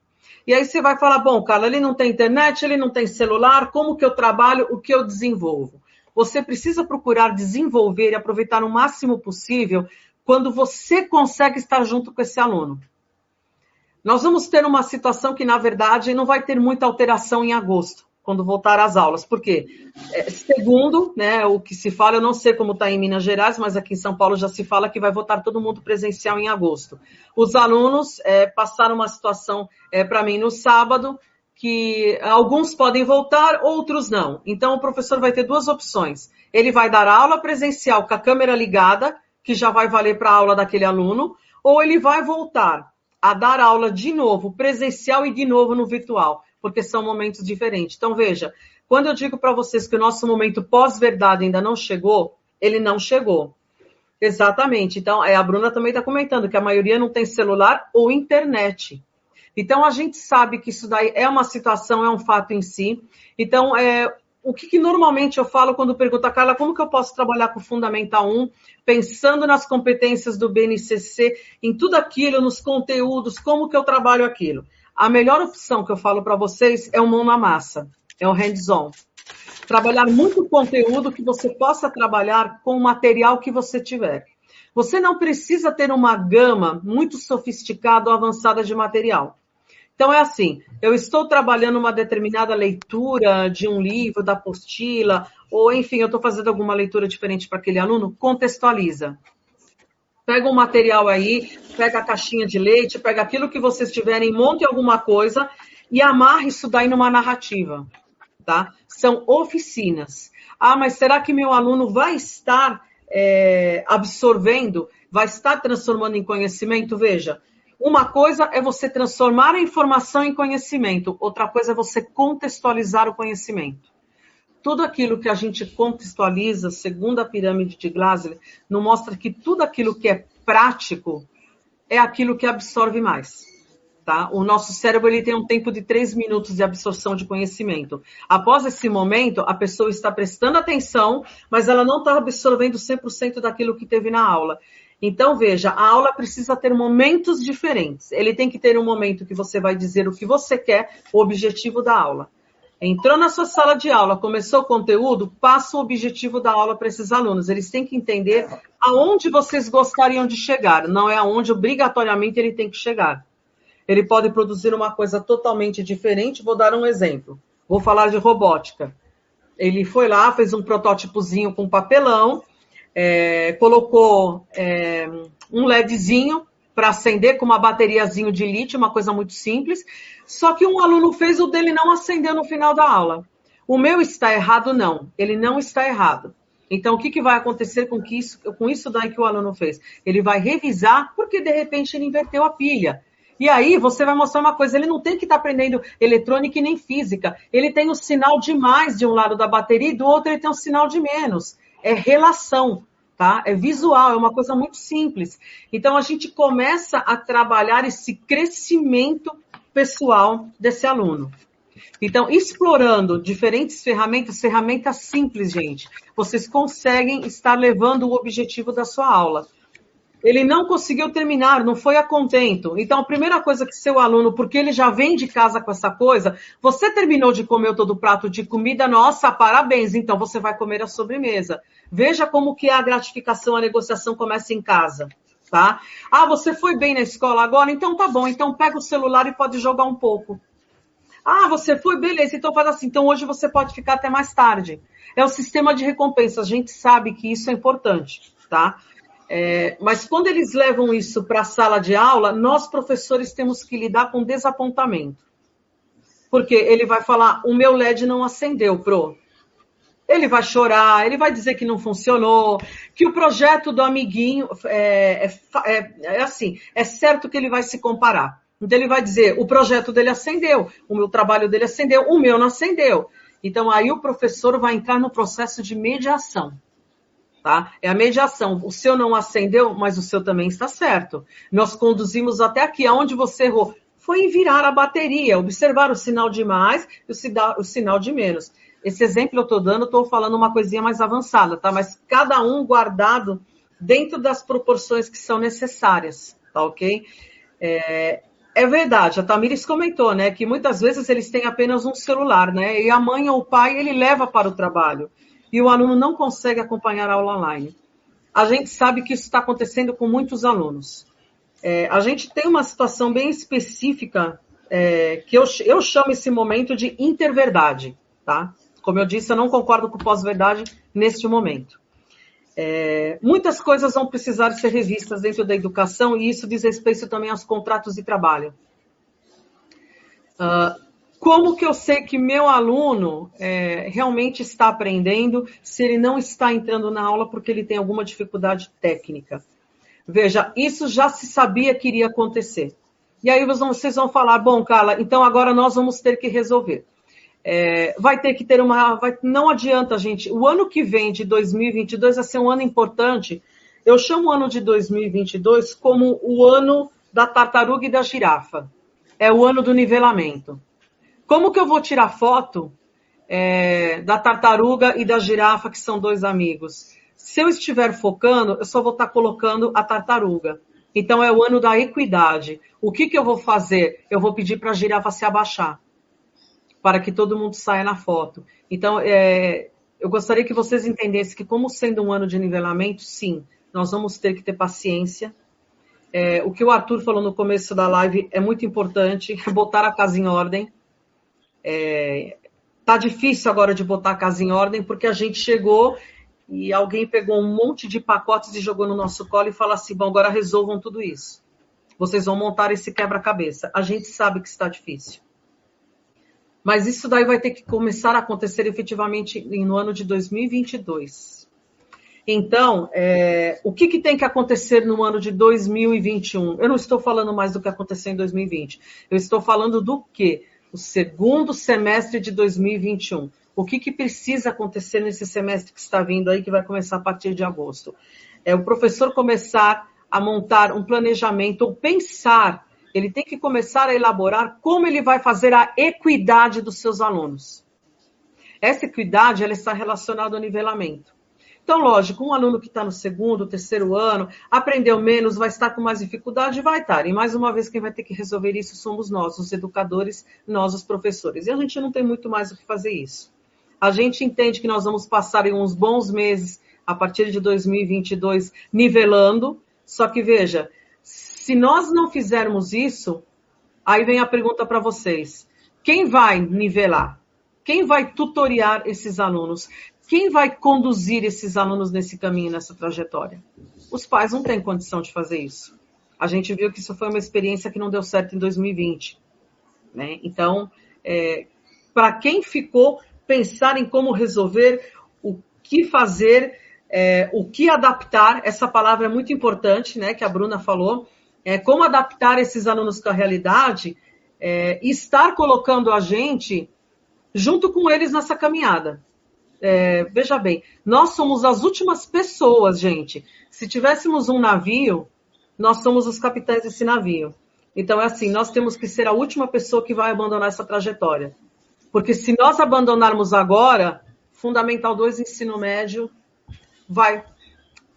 S2: E aí você vai falar, bom, Carla, ele não tem internet, ele não tem celular, como que eu trabalho, o que eu desenvolvo? Você precisa procurar desenvolver e aproveitar o máximo possível quando você consegue estar junto com esse aluno. Nós vamos ter uma situação que, na verdade, não vai ter muita alteração em agosto, quando voltar às aulas. Por quê? É, segundo né, o que se fala, eu não sei como está em Minas Gerais, mas aqui em São Paulo já se fala que vai votar todo mundo presencial em agosto. Os alunos é, passaram uma situação é, para mim no sábado, que alguns podem voltar, outros não. Então, o professor vai ter duas opções. Ele vai dar aula presencial com a câmera ligada, que já vai valer para a aula daquele aluno, ou ele vai voltar a dar aula de novo, presencial e de novo no virtual, porque são momentos diferentes. Então, veja, quando eu digo para vocês que o nosso momento pós-verdade ainda não chegou, ele não chegou. Exatamente. Então, é, a Bruna também está comentando que a maioria não tem celular ou internet. Então, a gente sabe que isso daí é uma situação, é um fato em si. Então, é, o que, que, normalmente eu falo quando pergunta, Carla, como que eu posso trabalhar com o Fundamental 1, pensando nas competências do BNCC, em tudo aquilo, nos conteúdos, como que eu trabalho aquilo? A melhor opção que eu falo para vocês é o mão na massa, é o hands-on. Trabalhar muito conteúdo que você possa trabalhar com o material que você tiver. Você não precisa ter uma gama muito sofisticada ou avançada de material. Então é assim, eu estou trabalhando uma determinada leitura de um livro, da apostila, ou enfim, eu estou fazendo alguma leitura diferente para aquele aluno, contextualiza. Pega um material aí, pega a caixinha de leite, pega aquilo que vocês tiverem, monte alguma coisa e amarre isso daí numa narrativa, tá? São oficinas. Ah, mas será que meu aluno vai estar é, absorvendo, vai estar transformando em conhecimento? Veja, uma coisa é você transformar a informação em conhecimento, outra coisa é você contextualizar o conhecimento. Tudo aquilo que a gente contextualiza, segundo a pirâmide de Glasgow, não mostra que tudo aquilo que é prático é aquilo que absorve mais. Tá? O nosso cérebro ele tem um tempo de três minutos de absorção de conhecimento. Após esse momento, a pessoa está prestando atenção, mas ela não está absorvendo 100% daquilo que teve na aula. Então, veja, a aula precisa ter momentos diferentes. Ele tem que ter um momento que você vai dizer o que você quer, o objetivo da aula. Entrou na sua sala de aula, começou o conteúdo, passa o objetivo da aula para esses alunos. Eles têm que entender aonde vocês gostariam de chegar, não é aonde obrigatoriamente ele tem que chegar. Ele pode produzir uma coisa totalmente diferente. Vou dar um exemplo. Vou falar de robótica. Ele foi lá, fez um protótipozinho com papelão, é, colocou é, um LEDzinho para acender com uma bateriazinho de lítio, uma coisa muito simples. Só que um aluno fez o dele não acendeu no final da aula. O meu está errado? Não, ele não está errado. Então, o que, que vai acontecer com, que isso, com isso daí que o aluno fez? Ele vai revisar porque de repente ele inverteu a pilha. E aí você vai mostrar uma coisa, ele não tem que estar tá aprendendo eletrônica e nem física. Ele tem um sinal de mais de um lado da bateria e do outro ele tem um sinal de menos é relação, tá? É visual, é uma coisa muito simples. Então a gente começa a trabalhar esse crescimento pessoal desse aluno. Então, explorando diferentes ferramentas, ferramentas simples, gente, vocês conseguem estar levando o objetivo da sua aula ele não conseguiu terminar, não foi a contento. Então, a primeira coisa que seu aluno, porque ele já vem de casa com essa coisa, você terminou de comer todo o prato de comida, nossa, parabéns, então você vai comer a sobremesa. Veja como que a gratificação, a negociação começa em casa, tá? Ah, você foi bem na escola agora? Então tá bom, então pega o celular e pode jogar um pouco. Ah, você foi, beleza, então faz assim, então hoje você pode ficar até mais tarde. É o sistema de recompensa, a gente sabe que isso é importante, tá? É, mas quando eles levam isso para a sala de aula, nós professores temos que lidar com desapontamento. Porque ele vai falar: o meu LED não acendeu, pro. Ele vai chorar, ele vai dizer que não funcionou, que o projeto do amiguinho é, é, é, é assim, é certo que ele vai se comparar. Então ele vai dizer, o projeto dele acendeu, o meu trabalho dele acendeu, o meu não acendeu. Então aí o professor vai entrar no processo de mediação. Tá? É a mediação. O seu não acendeu, mas o seu também está certo. Nós conduzimos até aqui, aonde você errou. Foi em virar a bateria, observar o sinal de mais e o sinal de menos. Esse exemplo eu estou dando, estou falando uma coisinha mais avançada, tá? Mas cada um guardado dentro das proporções que são necessárias, tá ok? É, é verdade, a Tamires comentou, né, que muitas vezes eles têm apenas um celular, né, e a mãe ou o pai ele leva para o trabalho e o aluno não consegue acompanhar a aula online. A gente sabe que isso está acontecendo com muitos alunos. É, a gente tem uma situação bem específica é, que eu, eu chamo esse momento de interverdade, tá? Como eu disse, eu não concordo com pós-verdade neste momento. É, muitas coisas vão precisar ser revistas dentro da educação e isso diz respeito também aos contratos de trabalho. Uh, como que eu sei que meu aluno é, realmente está aprendendo se ele não está entrando na aula porque ele tem alguma dificuldade técnica? Veja, isso já se sabia que iria acontecer. E aí vocês vão falar, bom, Carla, então agora nós vamos ter que resolver. É, vai ter que ter uma. Vai, não adianta, gente. O ano que vem, de 2022, vai ser um ano importante. Eu chamo o ano de 2022 como o ano da tartaruga e da girafa. É o ano do nivelamento. Como que eu vou tirar foto é, da tartaruga e da girafa, que são dois amigos? Se eu estiver focando, eu só vou estar colocando a tartaruga. Então é o ano da equidade. O que, que eu vou fazer? Eu vou pedir para a girafa se abaixar para que todo mundo saia na foto. Então, é, eu gostaria que vocês entendessem que, como sendo um ano de nivelamento, sim, nós vamos ter que ter paciência. É, o que o Arthur falou no começo da live é muito importante, botar a casa em ordem. É, tá difícil agora de botar a casa em ordem, porque a gente chegou e alguém pegou um monte de pacotes e jogou no nosso colo e falou assim: bom, agora resolvam tudo isso. Vocês vão montar esse quebra-cabeça. A gente sabe que está difícil. Mas isso daí vai ter que começar a acontecer efetivamente no ano de 2022. Então, é, o que, que, tem que acontecer no ano de 2021? Eu não estou falando mais do que aconteceu em 2020. Eu estou falando do que? O segundo semestre de 2021. O que, que precisa acontecer nesse semestre que está vindo aí, que vai começar a partir de agosto? É o professor começar a montar um planejamento ou pensar ele tem que começar a elaborar como ele vai fazer a equidade dos seus alunos. Essa equidade ela está relacionada ao nivelamento. Então, lógico, um aluno que está no segundo, terceiro ano, aprendeu menos, vai estar com mais dificuldade, vai estar. E mais uma vez, quem vai ter que resolver isso somos nós, os educadores, nós, os professores. E a gente não tem muito mais o que fazer isso. A gente entende que nós vamos passar em uns bons meses, a partir de 2022, nivelando. Só que, veja, se nós não fizermos isso, aí vem a pergunta para vocês: quem vai nivelar? Quem vai tutoriar esses alunos? Quem vai conduzir esses alunos nesse caminho, nessa trajetória? Os pais não têm condição de fazer isso. A gente viu que isso foi uma experiência que não deu certo em 2020. Né? Então, é, para quem ficou, pensar em como resolver, o que fazer, é, o que adaptar, essa palavra é muito importante, né, que a Bruna falou, é, como adaptar esses alunos com a realidade é, estar colocando a gente junto com eles nessa caminhada. É, veja bem, nós somos as últimas pessoas, gente. Se tivéssemos um navio, nós somos os capitães desse navio. Então é assim, nós temos que ser a última pessoa que vai abandonar essa trajetória. Porque se nós abandonarmos agora, Fundamental 2, ensino médio, vai,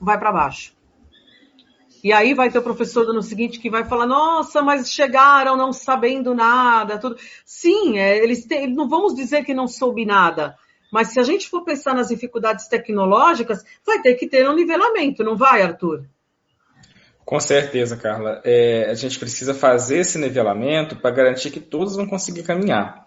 S2: vai para baixo. E aí vai ter o professor no seguinte que vai falar, nossa, mas chegaram não sabendo nada, tudo. Sim, é, eles têm, não vamos dizer que não soube nada, mas se a gente for pensar nas dificuldades tecnológicas, vai ter que ter um nivelamento, não vai, Arthur?
S3: Com certeza, Carla. É, a gente precisa fazer esse nivelamento para garantir que todos vão conseguir caminhar.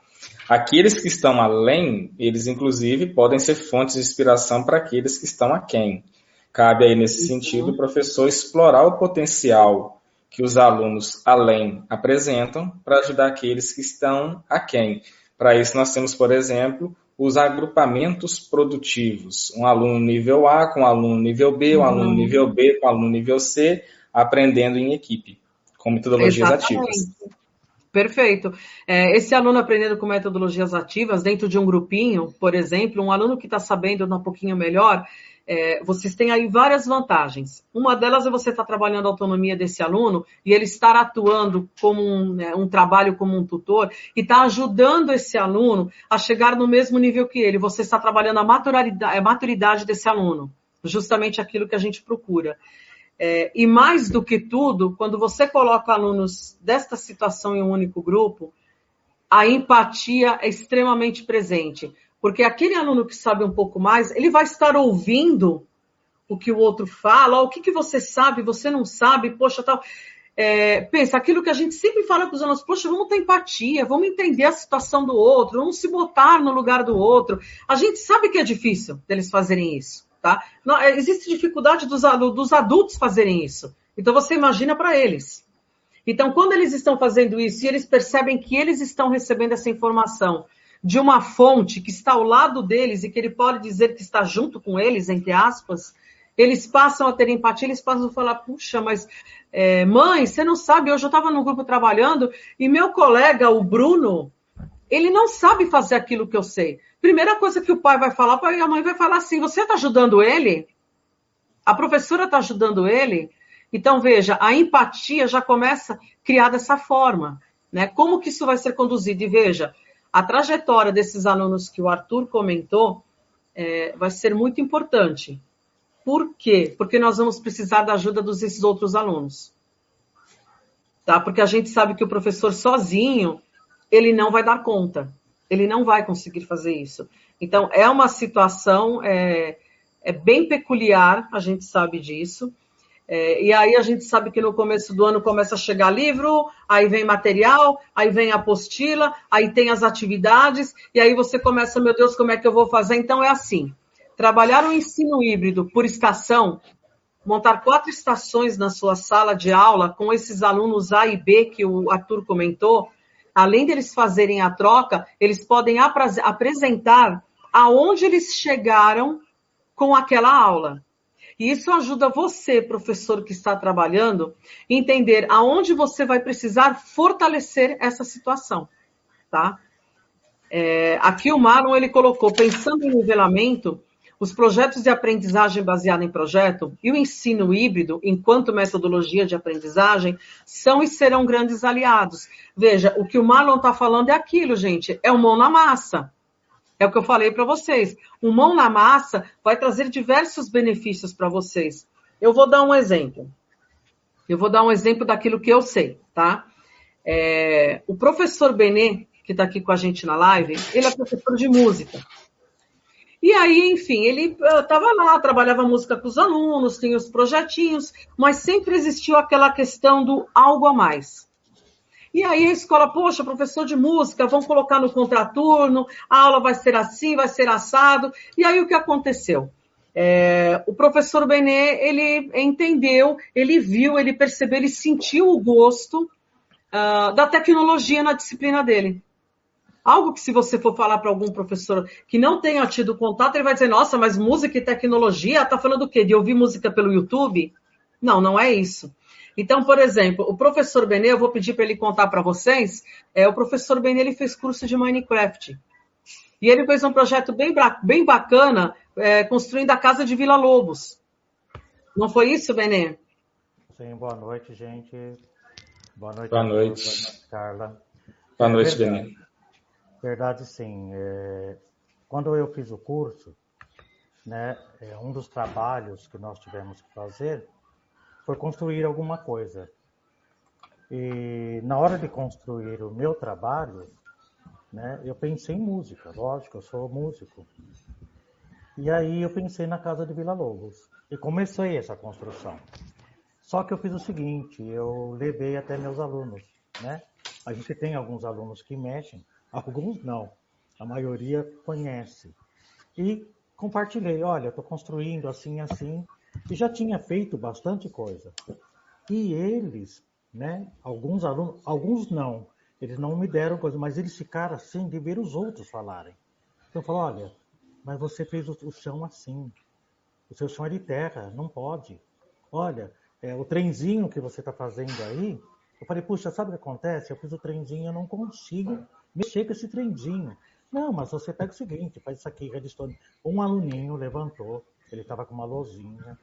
S3: Aqueles que estão além, eles inclusive podem ser fontes de inspiração para aqueles que estão aquém. Cabe aí, nesse sentido, o professor explorar o potencial que os alunos além apresentam para ajudar aqueles que estão aquém. Para isso, nós temos, por exemplo, os agrupamentos produtivos. Um aluno nível A com um aluno nível B, um uhum. aluno nível B com um aluno nível C, aprendendo em equipe, com metodologias
S2: Exatamente.
S3: ativas.
S2: Perfeito. É, esse aluno aprendendo com metodologias ativas dentro de um grupinho, por exemplo, um aluno que está sabendo um pouquinho melhor, é, vocês têm aí várias vantagens. Uma delas é você estar tá trabalhando a autonomia desse aluno e ele estar atuando como um, né, um trabalho como um tutor e está ajudando esse aluno a chegar no mesmo nível que ele. Você está trabalhando a maturidade, a maturidade desse aluno, justamente aquilo que a gente procura. É, e mais do que tudo, quando você coloca alunos desta situação em um único grupo, a empatia é extremamente presente. Porque aquele aluno que sabe um pouco mais, ele vai estar ouvindo o que o outro fala, o que, que você sabe, você não sabe, poxa, tal. É, pensa, aquilo que a gente sempre fala para os alunos, poxa, vamos ter empatia, vamos entender a situação do outro, vamos se botar no lugar do outro. A gente sabe que é difícil deles fazerem isso. Tá? Não, é, existe dificuldade dos, dos adultos fazerem isso. Então você imagina para eles. Então, quando eles estão fazendo isso e eles percebem que eles estão recebendo essa informação de uma fonte que está ao lado deles e que ele pode dizer que está junto com eles, entre aspas, eles passam a ter empatia, eles passam a falar, puxa, mas é, mãe, você não sabe, hoje eu estava no grupo trabalhando e meu colega, o Bruno, ele não sabe fazer aquilo que eu sei. Primeira coisa que o pai vai falar, a mãe vai falar assim: você está ajudando ele? A professora está ajudando ele? Então, veja, a empatia já começa criar dessa forma. Né? Como que isso vai ser conduzido? E veja, a trajetória desses alunos que o Arthur comentou é, vai ser muito importante. Por quê? Porque nós vamos precisar da ajuda desses outros alunos. Tá? Porque a gente sabe que o professor sozinho, ele não vai dar conta ele não vai conseguir fazer isso. Então, é uma situação é, é bem peculiar, a gente sabe disso. É, e aí a gente sabe que no começo do ano começa a chegar livro, aí vem material, aí vem apostila, aí tem as atividades, e aí você começa, meu Deus, como é que eu vou fazer? Então é assim: trabalhar o ensino híbrido por estação, montar quatro estações na sua sala de aula com esses alunos A e B que o Arthur comentou, além deles fazerem a troca, eles podem apresentar aonde eles chegaram com aquela aula. E isso ajuda você, professor que está trabalhando, entender aonde você vai precisar fortalecer essa situação, tá? É, aqui o Marlon ele colocou, pensando em nivelamento, os projetos de aprendizagem baseada em projeto e o ensino híbrido, enquanto metodologia de aprendizagem, são e serão grandes aliados. Veja, o que o Marlon está falando é aquilo, gente, é o mão na massa. É o que eu falei para vocês. O mão na massa vai trazer diversos benefícios para vocês. Eu vou dar um exemplo. Eu vou dar um exemplo daquilo que eu sei, tá? É, o professor Benê, que está aqui com a gente na live, ele é professor de música. E aí, enfim, ele estava ah, lá, trabalhava música com os alunos, tinha os projetinhos, mas sempre existiu aquela questão do algo a mais. E aí a escola, poxa, professor de música, vão colocar no contraturno, a aula vai ser assim, vai ser assado. E aí o que aconteceu? É, o professor Benê, ele entendeu, ele viu, ele percebeu, ele sentiu o gosto uh, da tecnologia na disciplina dele. Algo que, se você for falar para algum professor que não tenha tido contato, ele vai dizer: Nossa, mas música e tecnologia, está falando o quê? De ouvir música pelo YouTube? Não, não é isso. Então, por exemplo, o professor Benê, eu vou pedir para ele contar para vocês. É, o professor Benê ele fez curso de Minecraft. E ele fez um projeto bem, bem bacana, é, construindo a casa de Vila Lobos. Não foi isso, Benê?
S5: Sim, boa noite, gente.
S3: Boa noite. Boa noite. Boa noite
S5: Carla.
S3: Boa noite, é Benê.
S5: Verdade, sim. É, quando eu fiz o curso, né, é, um dos trabalhos que nós tivemos que fazer foi construir alguma coisa. E na hora de construir o meu trabalho, né, eu pensei em música, lógico, eu sou músico. E aí eu pensei na casa de Vila Lobos e comecei essa construção. Só que eu fiz o seguinte, eu levei até meus alunos, né? A gente tem alguns alunos que mexem Alguns não, a maioria conhece. E compartilhei, olha, estou construindo assim, assim, e já tinha feito bastante coisa. E eles, né, alguns alunos, alguns não, eles não me deram coisa, mas eles ficaram assim de ver os outros falarem. Então eu falo, olha, mas você fez o, o chão assim, o seu chão é de terra, não pode. Olha, é, o trenzinho que você está fazendo aí, Eu falei, puxa, sabe o que acontece? Eu fiz o trenzinho, eu não consigo mexer com esse trenzinho. Não, mas você pega o seguinte, faz isso aqui, redstone. Um aluninho levantou, ele estava com uma lozinha,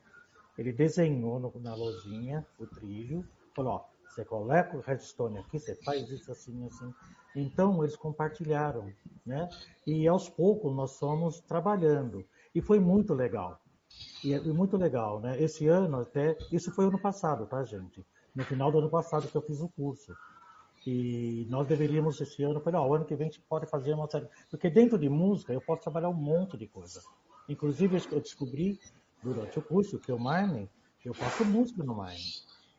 S5: ele desenhou no, na lozinha o trilho, falou, ó, você coloca o redstone aqui, você faz isso assim, assim. Então, eles compartilharam, né? E aos poucos nós fomos trabalhando. E foi muito legal. E, e muito legal, né? Esse ano até, isso foi ano passado, tá, gente? No final do ano passado que eu fiz o curso. E nós deveríamos esse ano, falei, o ano que vem a gente pode fazer uma série. Porque dentro de música eu posso trabalhar um monte de coisa. Inclusive eu descobri durante o curso que o Mine, eu faço música no Mine.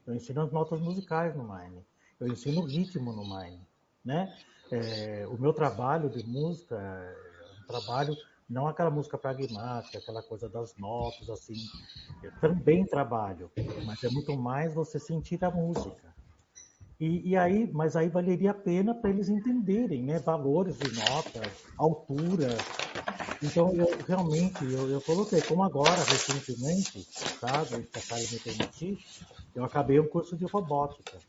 S5: Eu ensino as notas musicais no Mine. Eu ensino ritmo no Mine. Né? É, o meu trabalho de música é um trabalho não aquela música pragmática, aquela coisa das notas, assim. Eu também trabalho, mas é muito mais você sentir a música. E, e aí, mas aí valeria a pena para eles entenderem, né? Valores de notas, altura. Então, eu realmente, eu, eu coloquei, como agora, recentemente, sabe, se a me permitir, eu acabei um curso de robótica.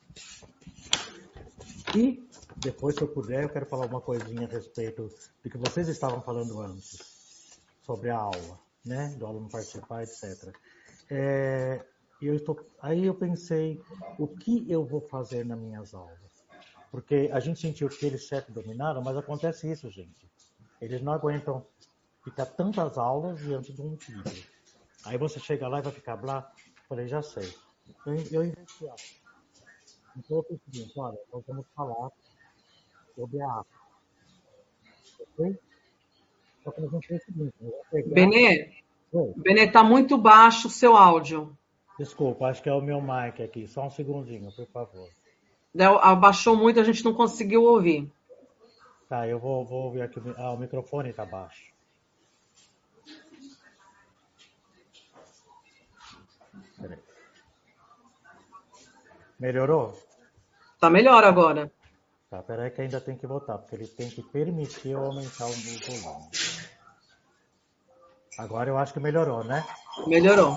S5: E depois, se eu puder, eu quero falar uma coisinha a respeito do que vocês estavam falando antes, sobre a aula, né? Do aluno participar, etc. É, eu estou, aí eu pensei, o que eu vou fazer nas minhas aulas? Porque a gente sentiu que eles certo dominaram, mas acontece isso, gente. Eles não aguentam ficar tantas aulas diante de um livro. Aí você chega lá e vai ficar blá. Falei, já sei. Eu, eu investi algo. Então eu fiz o seguinte, olha, nós vamos falar sobre a África. Ok? Só que nós vamos fazer o seguinte,
S2: pegar... Benê, Benê, tá muito baixo o seu áudio.
S5: Desculpa, acho que é o meu mic aqui. Só um segundinho, por favor.
S2: Abaixou muito, a gente não conseguiu ouvir.
S5: Tá, eu vou, vou ouvir aqui. Ah, o microfone está baixo. Peraí. Melhorou?
S2: Tá melhor agora.
S5: Tá, peraí que ainda tem que votar, porque ele tem que permitir eu aumentar o volume. Agora eu acho que melhorou, né?
S2: Melhorou.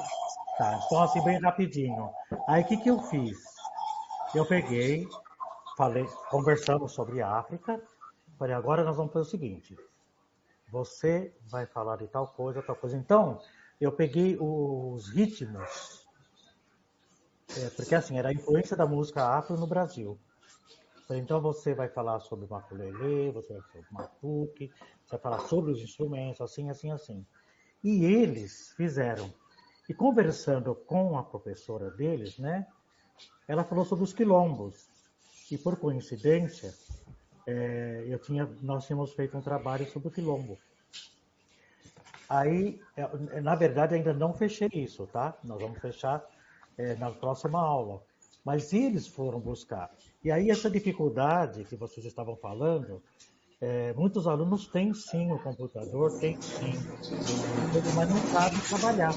S5: Tá, então assim bem rapidinho. Aí o que, que eu fiz? Eu peguei, falei, conversamos sobre a África, falei, agora nós vamos fazer o seguinte, você vai falar de tal coisa, tal coisa. Então, eu peguei os ritmos, é, porque assim, era a influência da música afro no Brasil. Então você vai falar sobre o maculelê, você vai falar sobre o matuque, você vai falar sobre os instrumentos, assim, assim, assim. E eles fizeram e conversando com a professora deles, né, ela falou sobre os quilombos. E por coincidência, é, eu tinha, nós tínhamos feito um trabalho sobre o quilombo. Aí, é, na verdade, ainda não fechei isso, tá? Nós vamos fechar é, na próxima aula. Mas eles foram buscar. E aí, essa dificuldade que vocês estavam falando, é, muitos alunos têm sim o computador, têm sim, mas não sabem trabalhar.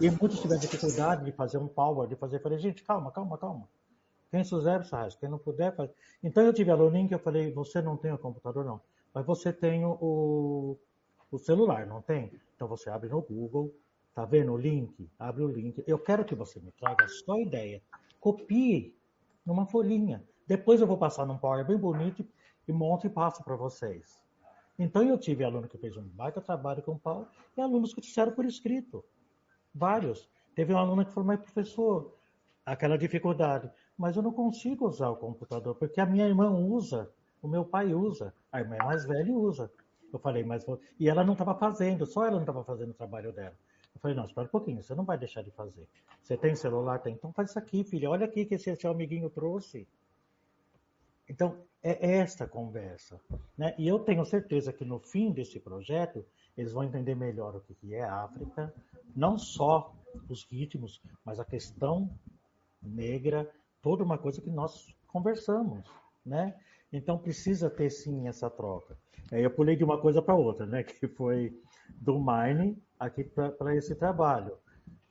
S5: E muitos tiveram dificuldade de fazer um power, de fazer. Eu falei, gente, calma, calma, calma. Quem souber, faz. Quem não puder, faz. Então eu tive aluninho que eu falei, você não tem o computador, não. Mas você tem o, o celular, não tem? Então você abre no Google, tá vendo o link? Abre o link. Eu quero que você me traga a ideia. Copie numa folhinha. Depois eu vou passar num power bem bonito e monto e passo para vocês. Então eu tive aluno que fez um baita trabalho com o Paulo e alunos que fizeram por escrito. Vários. Teve um aluno que falou, mas professor, aquela dificuldade, mas eu não consigo usar o computador, porque a minha irmã usa, o meu pai usa, a irmã mais velha usa. Eu falei, mas. E ela não estava fazendo, só ela não estava fazendo o trabalho dela. Eu falei, não, espera um pouquinho, você não vai deixar de fazer. Você tem celular? Tem. Então faz isso aqui, filha. Olha aqui que esse seu amiguinho trouxe. Então, é esta conversa. Né? E eu tenho certeza que no fim desse projeto, eles vão entender melhor o que é África, não só os ritmos, mas a questão negra, toda uma coisa que nós conversamos, né? Então precisa ter sim essa troca. Aí eu pulei de uma coisa para outra, né? Que foi do Mine aqui para esse trabalho.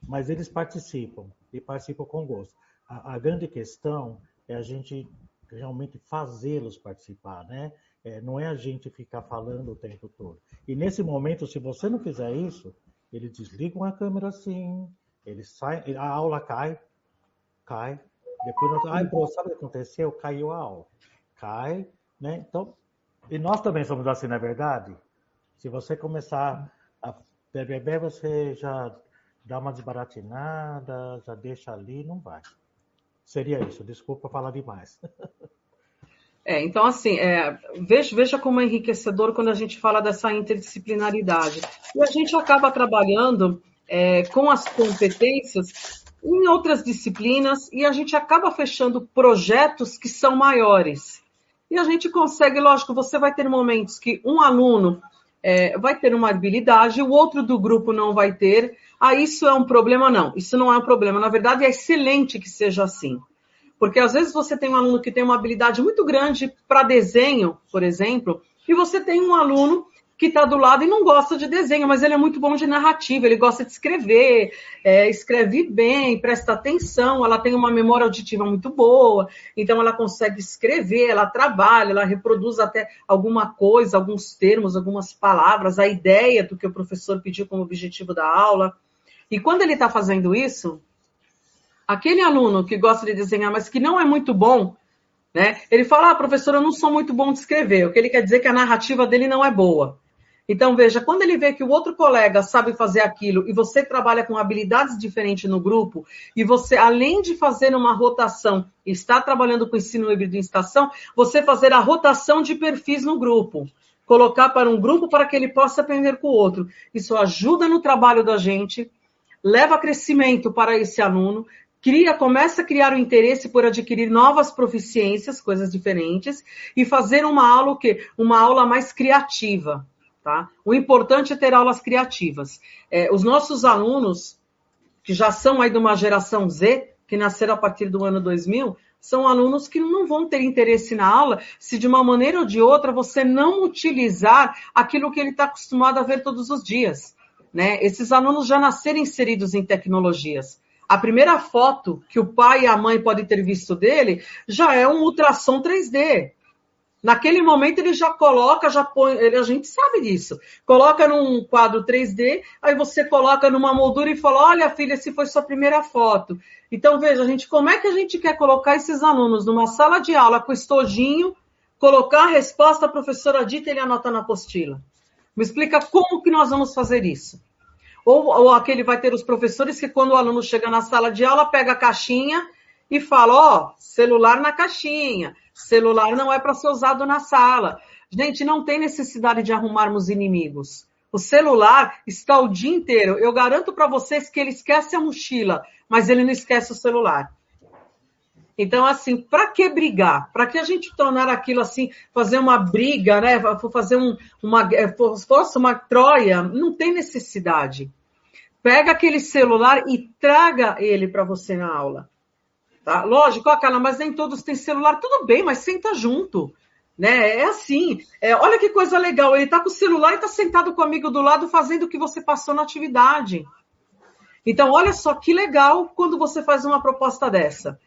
S5: Mas eles participam e participam com gosto. A, a grande questão é a gente realmente fazê-los participar, né? É, não é a gente ficar falando o tempo todo. E nesse momento, se você não fizer isso, eles desligam a câmera assim, eles saem, a aula cai, cai, Depois, ai, pô, sabe o que aconteceu? Caiu a aula. Cai, né? Então, e nós também somos assim, não é verdade? Se você começar a beber, você já dá uma desbaratinada, já deixa ali, não vai. Seria isso. Desculpa falar demais.
S2: É, então, assim, é, veja, veja como é enriquecedor quando a gente fala dessa interdisciplinaridade. E a gente acaba trabalhando é, com as competências em outras disciplinas e a gente acaba fechando projetos que são maiores. E a gente consegue, lógico, você vai ter momentos que um aluno é, vai ter uma habilidade, o outro do grupo não vai ter. Ah, isso é um problema? Não, isso não é um problema. Na verdade, é excelente que seja assim. Porque às vezes você tem um aluno que tem uma habilidade muito grande para desenho, por exemplo, e você tem um aluno que está do lado e não gosta de desenho, mas ele é muito bom de narrativa, ele gosta de escrever, é, escreve bem, presta atenção, ela tem uma memória auditiva muito boa, então ela consegue escrever, ela trabalha, ela reproduz até alguma coisa, alguns termos, algumas palavras, a ideia do que o professor pediu como objetivo da aula. E quando ele está fazendo isso, aquele aluno que gosta de desenhar, mas que não é muito bom, né? Ele fala, ah, professor, eu não sou muito bom de escrever. O que ele quer dizer é que a narrativa dele não é boa. Então, veja, quando ele vê que o outro colega sabe fazer aquilo e você trabalha com habilidades diferentes no grupo, e você, além de fazer uma rotação, está trabalhando com ensino híbrido em estação, você fazer a rotação de perfis no grupo. Colocar para um grupo para que ele possa aprender com o outro. Isso ajuda no trabalho da gente, leva crescimento para esse aluno, cria, começa a criar o interesse por adquirir novas proficiências, coisas diferentes, e fazer uma aula o quê? Uma aula mais criativa. Tá? O importante é ter aulas criativas. É, os nossos alunos, que já são aí de uma geração Z, que nasceram a partir do ano 2000, são alunos que não vão ter interesse na aula se de uma maneira ou de outra você não utilizar aquilo que ele está acostumado a ver todos os dias. Né? Esses alunos já nasceram inseridos em tecnologias a primeira foto que o pai e a mãe podem ter visto dele já é um ultrassom 3D. Naquele momento ele já coloca, já põe, ele, a gente sabe disso. Coloca num quadro 3D, aí você coloca numa moldura e fala: "Olha, filha, se foi sua primeira foto". Então veja, gente, como é que a gente quer colocar esses alunos numa sala de aula com estojinho, colocar a resposta a professora dita e ele anota na apostila? Me explica como que nós vamos fazer isso? Ou, ou aquele vai ter os professores que, quando o aluno chega na sala de aula, pega a caixinha e fala: Ó, celular na caixinha, celular não é para ser usado na sala. Gente, não tem necessidade de arrumarmos inimigos. O celular está o dia inteiro. Eu garanto para vocês que ele esquece a mochila, mas ele não esquece o celular. Então, assim, para que brigar? Para que a gente tornar aquilo assim, fazer uma briga, né? Fazer um, uma, é, fosse uma troia, não tem necessidade. Pega aquele celular e traga ele para você na aula. Tá? Lógico, aquela, mas nem todos têm celular. Tudo bem, mas senta junto. Né? É assim. É, olha que coisa legal. Ele está com o celular e está sentado com o amigo do lado fazendo o que você passou na atividade. Então, olha só que legal quando você faz uma proposta dessa.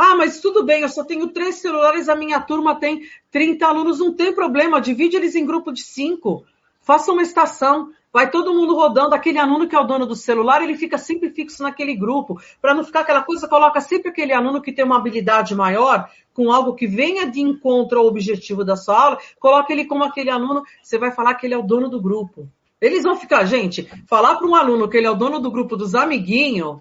S2: Ah, mas tudo bem, eu só tenho três celulares, a minha turma tem 30 alunos, não tem problema, divide eles em grupo de cinco. Faça uma estação vai todo mundo rodando, aquele aluno que é o dono do celular, ele fica sempre fixo naquele grupo, para não ficar aquela coisa, coloca sempre aquele aluno que tem uma habilidade maior, com algo que venha de encontro ao objetivo da sua aula, coloca ele como aquele aluno, você vai falar que ele é o dono do grupo. Eles vão ficar, gente, falar para um aluno que ele é o dono do grupo dos amiguinhos,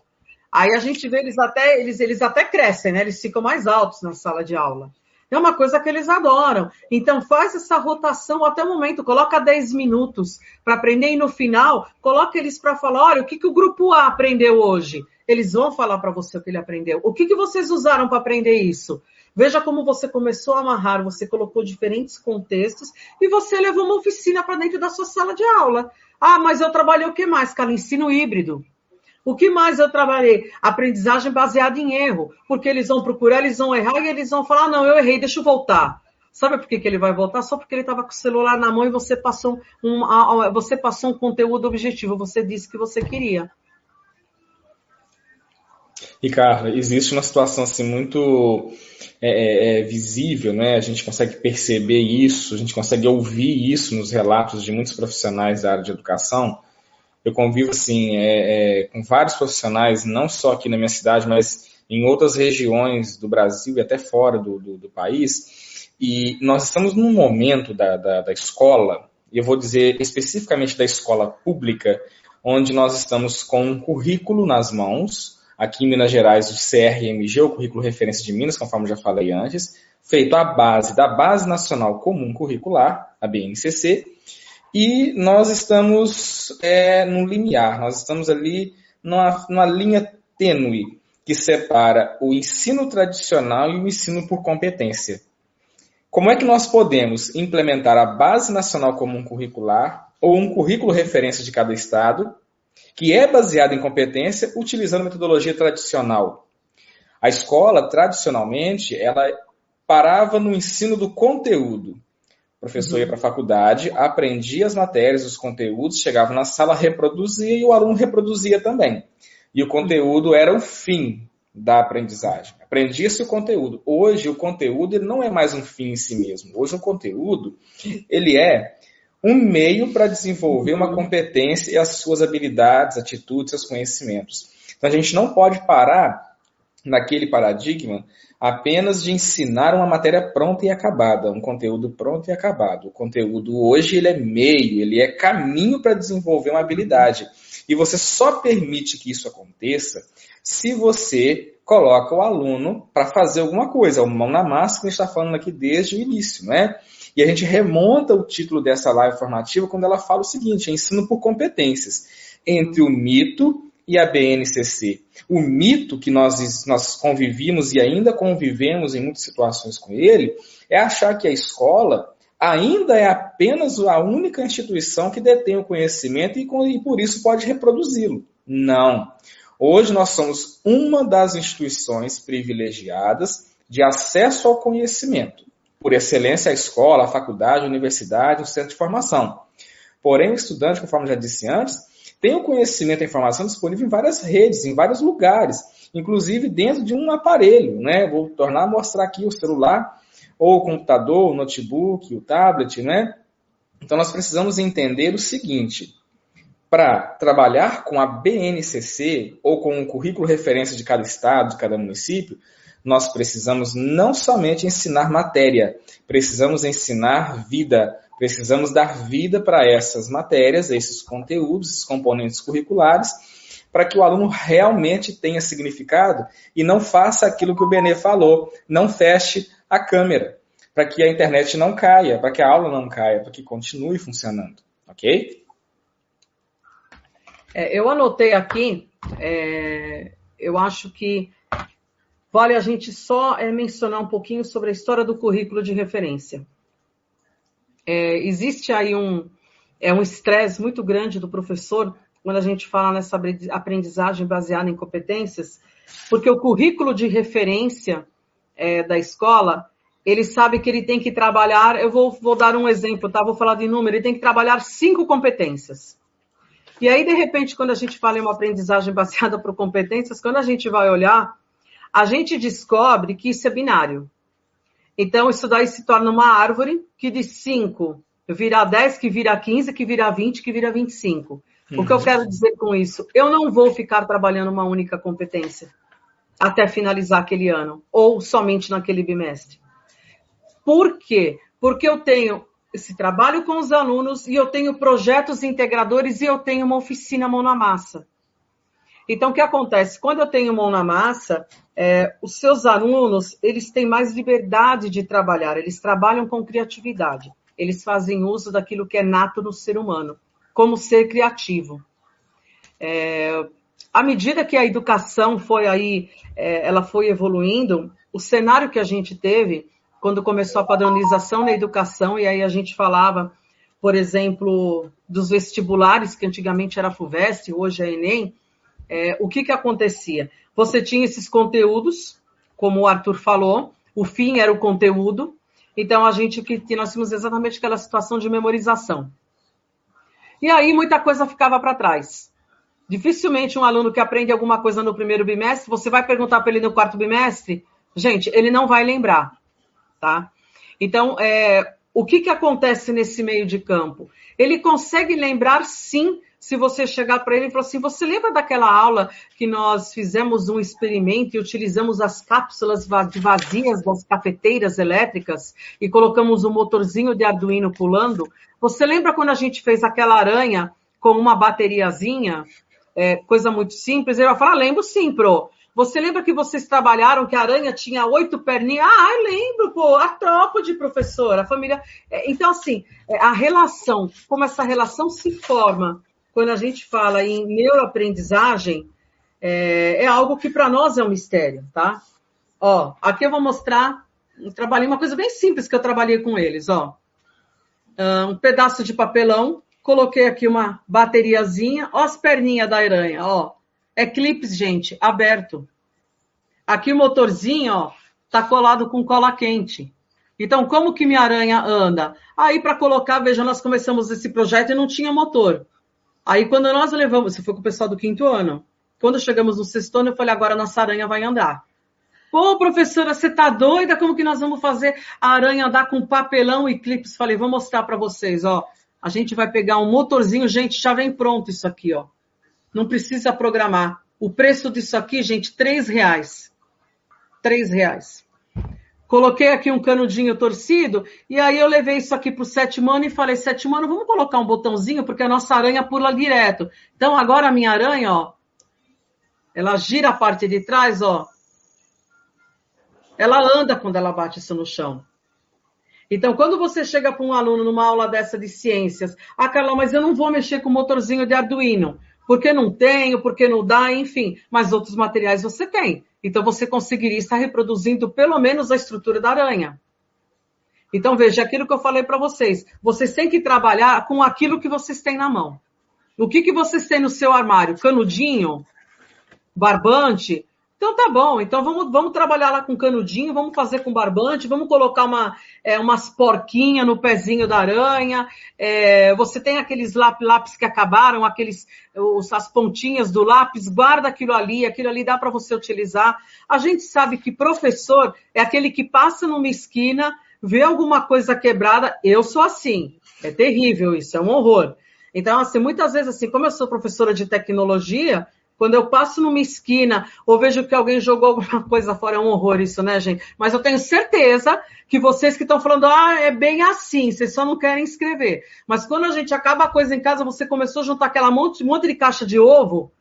S2: aí a gente vê eles até, eles, eles até crescem, né? Eles ficam mais altos na sala de aula. É uma coisa que eles adoram. Então, faz essa rotação até o momento, coloca 10 minutos para aprender e no final, coloca eles para falar: olha, o que, que o grupo A aprendeu hoje? Eles vão falar para você o que ele aprendeu. O que, que vocês usaram para aprender isso? Veja como você começou a amarrar, você colocou diferentes contextos e você levou uma oficina para dentro da sua sala de aula. Ah, mas eu trabalhei o que mais, cara? Ensino híbrido. O que mais eu trabalhei? Aprendizagem baseada em erro, porque eles vão procurar, eles vão errar e eles vão falar: não, eu errei, deixa eu voltar. Sabe por que, que ele vai voltar? Só porque ele estava com o celular na mão e você passou um, você passou um conteúdo objetivo, você disse que você queria.
S3: Ricardo, existe uma situação assim muito é, é, é, visível, né? A gente consegue perceber isso, a gente consegue ouvir isso nos relatos de muitos profissionais da área de educação, eu convivo assim é, é, com vários profissionais, não só aqui na minha cidade, mas em outras regiões do Brasil e até fora do, do, do país. E nós estamos num momento da, da, da escola, e eu vou dizer especificamente da escola pública, onde nós estamos com um currículo nas mãos, aqui em Minas Gerais, o CRMG, o Currículo Referência de Minas, conforme já falei antes, feito à base da Base Nacional Comum Curricular, a BNCC, e nós estamos é, no limiar, nós estamos ali numa, numa linha tênue que separa o ensino tradicional e o ensino por competência. Como é que nós podemos implementar a Base Nacional Comum Curricular ou um currículo referência de cada estado, que é baseado em competência, utilizando metodologia tradicional? A escola, tradicionalmente, ela parava no ensino do conteúdo. O professor ia para a faculdade, aprendia as matérias, os conteúdos, chegava na sala, reproduzia e o aluno reproduzia também. E o conteúdo era o fim da aprendizagem. Aprendia-se o conteúdo. Hoje, o conteúdo ele não é mais um fim em si mesmo. Hoje, o conteúdo ele é um meio para desenvolver uma competência e as suas habilidades, atitudes, seus conhecimentos. Então, a gente não pode parar naquele paradigma apenas de ensinar uma matéria pronta e acabada, um conteúdo pronto e acabado. O conteúdo hoje ele é meio, ele é caminho para desenvolver uma habilidade. E você só permite que isso aconteça se você coloca o aluno para fazer alguma coisa, o mão na massa que a gente está falando aqui desde o início, né? E a gente remonta o título dessa live formativa quando ela fala o seguinte: ensino por competências entre o mito e a BNCC. O mito que nós, nós convivíamos e ainda convivemos em muitas situações com ele é achar que a escola ainda é apenas a única instituição que detém o conhecimento e, e por isso pode reproduzi-lo. Não. Hoje nós somos uma das instituições privilegiadas de acesso ao conhecimento. Por excelência, a escola, a faculdade, a universidade, o centro de formação. Porém, o estudante, conforme já disse antes, tem o conhecimento e a informação disponível em várias redes, em vários lugares, inclusive dentro de um aparelho, né? Vou tornar a mostrar aqui o celular, ou o computador, o notebook, o tablet, né? Então nós precisamos entender o seguinte: para trabalhar com a BNCC ou com o currículo referência de cada estado, de cada município, nós precisamos não somente ensinar matéria, precisamos ensinar vida, Precisamos dar vida para essas matérias, esses conteúdos, esses componentes curriculares, para que o aluno realmente tenha significado e não faça aquilo que o Benê falou, não feche a câmera, para que a internet não caia, para que a aula não caia, para que continue funcionando, ok?
S2: É, eu anotei aqui, é, eu acho que vale a gente só é, mencionar um pouquinho sobre a história do currículo de referência é, existe aí um é um estresse muito grande do professor quando a gente fala nessa aprendizagem baseada em competências, porque o currículo de referência é, da escola ele sabe que ele tem que trabalhar. Eu vou, vou dar um exemplo, tá? Vou falar de número. Ele tem que trabalhar cinco competências. E aí, de repente, quando a gente fala em uma aprendizagem baseada por competências, quando a gente vai olhar, a gente descobre que isso é binário. Então, isso daí se torna uma árvore que de 5 vira 10, que vira 15, que vira 20, que vira 25. Uhum. O que eu quero dizer com isso? Eu não vou ficar trabalhando uma única competência até finalizar aquele ano, ou somente naquele bimestre. Por quê? Porque eu tenho esse trabalho com os alunos e eu tenho projetos integradores e eu tenho uma oficina mão na massa. Então, o que acontece? Quando eu tenho mão na massa, é, os seus alunos, eles têm mais liberdade de trabalhar, eles trabalham com criatividade, eles fazem uso daquilo que é nato no ser humano, como ser criativo. É, à medida que a educação foi aí, é, ela foi evoluindo, o cenário que a gente teve, quando começou a padronização na educação, e aí a gente falava, por exemplo, dos vestibulares, que antigamente era FUVEST, hoje é Enem, é, o que, que acontecia? Você tinha esses conteúdos, como o Arthur falou, o fim era o conteúdo, então a gente que nós tínhamos exatamente aquela situação de memorização. E aí muita coisa ficava para trás. Dificilmente um aluno que aprende alguma coisa no primeiro bimestre, você vai perguntar para ele no quarto bimestre, gente, ele não vai lembrar, tá? Então, é, o que, que acontece nesse meio de campo? Ele consegue lembrar, sim, se você chegar para ele e falar assim: você lembra daquela aula que nós fizemos um experimento e utilizamos as cápsulas vazias das cafeteiras elétricas e colocamos um motorzinho de Arduino pulando? Você lembra quando a gente fez aquela aranha com uma bateriazinha? É, coisa muito simples. Ele vai falar: ah, lembro sim, Pro. Você lembra que vocês trabalharam que a aranha tinha oito perninhas? Ah, lembro, pô, a tropa de professor, a família. É, então, assim, é, a relação, como essa relação se forma quando a gente fala em neuroaprendizagem, é, é algo que para nós é um mistério, tá? Ó, aqui eu vou mostrar, eu trabalhei uma coisa bem simples que eu trabalhei com eles, ó. Um pedaço de papelão, coloquei aqui uma bateriazinha, ó as perninhas da aranha, ó. Eclipse, gente, aberto. Aqui o motorzinho, ó, tá colado com cola quente. Então, como que minha aranha anda? Aí, para colocar, veja, nós começamos esse projeto e não tinha motor. Aí, quando nós levamos, você foi com o pessoal do quinto ano. Quando chegamos no sexto ano, eu falei, agora nossa aranha vai andar. Pô, professora, você tá doida? Como que nós vamos fazer a aranha andar com papelão e clipes? Falei, vou mostrar para vocês, ó. A gente vai pegar um motorzinho, gente, já vem pronto isso aqui, ó. Não precisa programar. O preço disso aqui, gente, três reais. Três reais. Coloquei aqui um canudinho torcido e aí eu levei isso aqui para o sétimo ano e falei, sétimo ano, vamos colocar um botãozinho porque a nossa aranha pula direto. Então agora a minha aranha, ó, ela gira a parte de trás, ó. Ela anda quando ela bate isso no chão. Então, quando você chega para um aluno numa aula dessa de ciências, ah, Carla, mas eu não vou mexer com o motorzinho de Arduino porque não tenho, porque não dá, enfim. Mas outros materiais você tem. Então você conseguiria estar reproduzindo pelo menos a estrutura da aranha. Então veja aquilo que eu falei para vocês. Vocês têm que trabalhar com aquilo que vocês têm na mão. O que, que vocês têm no seu armário? Canudinho? Barbante? Então tá bom, então vamos, vamos trabalhar lá com canudinho, vamos fazer com barbante, vamos colocar uma, é, umas porquinhas no pezinho da aranha. É, você tem aqueles lápis que acabaram, aqueles os, as pontinhas do lápis, guarda aquilo ali, aquilo ali dá para você utilizar. A gente sabe que professor é aquele que passa numa esquina, vê alguma coisa quebrada. Eu sou assim, é terrível isso, é um horror. Então, assim, muitas vezes, assim, como eu sou professora de tecnologia, quando eu passo numa esquina ou vejo que alguém jogou alguma coisa fora, é um horror isso, né, gente? Mas eu tenho certeza que vocês que estão falando, ah, é bem assim, vocês só não querem escrever. Mas quando a gente acaba a coisa em casa, você começou a juntar aquela monte, monte de caixa de ovo,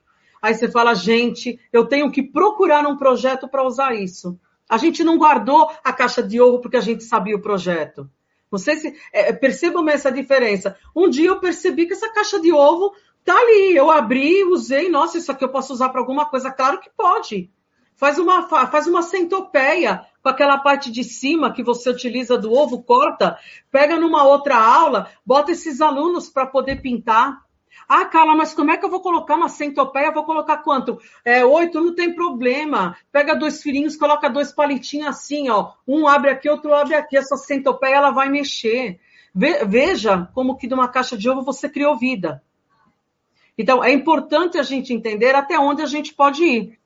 S2: aí você fala, gente, eu tenho que procurar um projeto para usar isso. A gente não guardou a caixa de ovo porque a gente sabia o projeto. Não sei se é, percebam essa diferença. Um dia eu percebi que essa caixa de ovo Tá ali, eu abri, usei, nossa, isso aqui eu posso usar para alguma coisa? Claro que pode. Faz uma, faz uma centopeia com aquela parte de cima que você utiliza do ovo, corta, pega numa outra aula, bota esses alunos para poder pintar. Ah, Carla, mas como é que eu vou colocar uma centopeia? Vou colocar quanto? É, oito, não tem problema. Pega dois filhinhos, coloca dois palitinhos assim, ó. Um abre aqui, outro abre aqui. Essa centopeia, ela vai mexer. Veja como que de uma caixa de ovo você criou vida. Então, é importante a gente entender até onde a gente pode ir.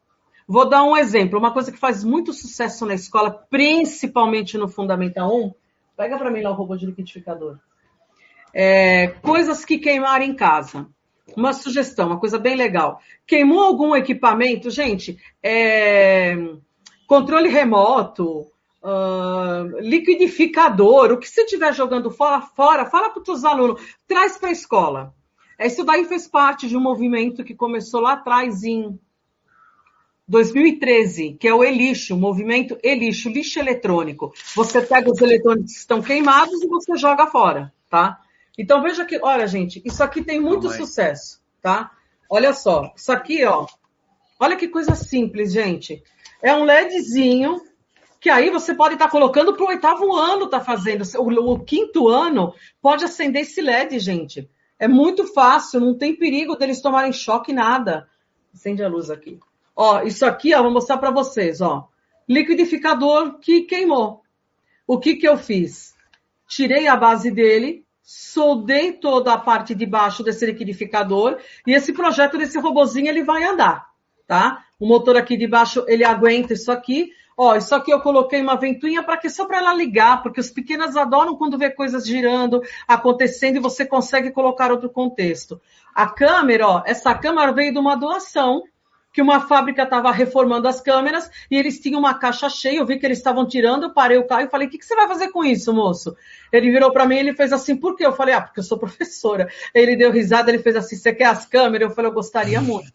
S2: Vou dar um exemplo, uma coisa que faz muito sucesso na escola, principalmente no Fundamental 1. Pega para mim lá o robô de liquidificador. É, coisas que queimaram em casa. Uma sugestão, uma coisa bem legal. Queimou algum equipamento? Gente, é, controle remoto, uh, liquidificador, o que você estiver jogando fora, fora fala para os seus alunos, traz para a escola. Isso daí fez parte de um movimento que começou lá atrás em 2013, que é o Elixo, o movimento Elixo, lixo eletrônico. Você pega os eletrônicos que estão queimados e você joga fora, tá? Então veja que, olha, gente, isso aqui tem muito Mamãe. sucesso, tá? Olha só, isso aqui, ó. Olha que coisa simples, gente. É um LEDzinho que aí você pode estar tá colocando para o oitavo ano tá fazendo. O, o, quinto ano pode acender esse LED, gente. É muito fácil, não tem perigo deles tomarem choque nada. Acende a luz aqui. Ó, isso aqui, ó, vou mostrar para vocês, ó. Liquidificador que queimou. O que que eu fiz? Tirei a base dele, soldei toda a parte de baixo desse liquidificador e esse projeto desse robozinho ele vai andar, tá? O motor aqui de baixo ele aguenta isso aqui. Ó, isso aqui eu coloquei uma ventoinha para que só para ela ligar, porque os pequenos adoram quando vê coisas girando, acontecendo e você consegue colocar outro contexto. A câmera, ó, essa câmera veio de uma doação que uma fábrica estava reformando as câmeras e eles tinham uma caixa cheia. Eu vi que eles estavam tirando, eu parei o carro e falei: "O que, que você vai fazer com isso, moço?" Ele virou para mim ele fez assim: "Por quê?" Eu falei: "Ah, porque eu sou professora." Ele deu risada, ele fez assim: "Você quer as câmeras?" Eu falei: "Eu gostaria muito."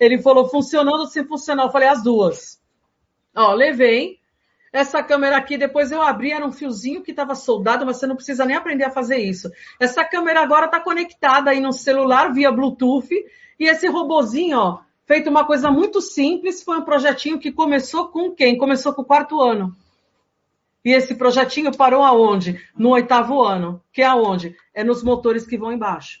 S2: Ele falou: "Funcionando ou sem funcionar?" Eu falei: "As duas." Ó, levei. Essa câmera aqui, depois eu abri, era um fiozinho que estava soldado, mas você não precisa nem aprender a fazer isso. Essa câmera agora está conectada aí no celular via Bluetooth. E esse robozinho, ó, feito uma coisa muito simples, foi um projetinho que começou com quem? Começou com o quarto ano. E esse projetinho parou aonde? No oitavo ano. Que é aonde? É nos motores que vão embaixo.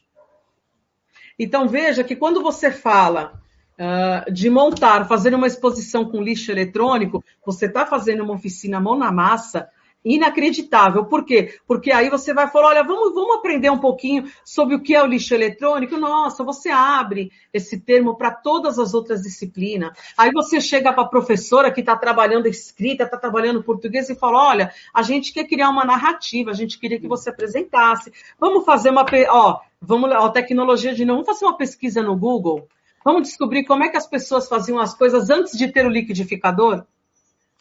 S2: Então veja que quando você fala uh, de montar, fazer uma exposição com lixo eletrônico, você está fazendo uma oficina mão na massa inacreditável. Por quê? Porque aí você vai falar, olha, vamos, vamos aprender um pouquinho sobre o que é o lixo eletrônico. Nossa, você abre esse termo para todas as outras disciplinas. Aí você chega para a professora que está trabalhando escrita, está trabalhando português e fala, olha, a gente quer criar uma narrativa, a gente queria que você apresentasse. Vamos fazer uma, ó, vamos, ó, tecnologia de novo, vamos fazer uma pesquisa no Google. Vamos descobrir como é que as pessoas faziam as coisas antes de ter o liquidificador?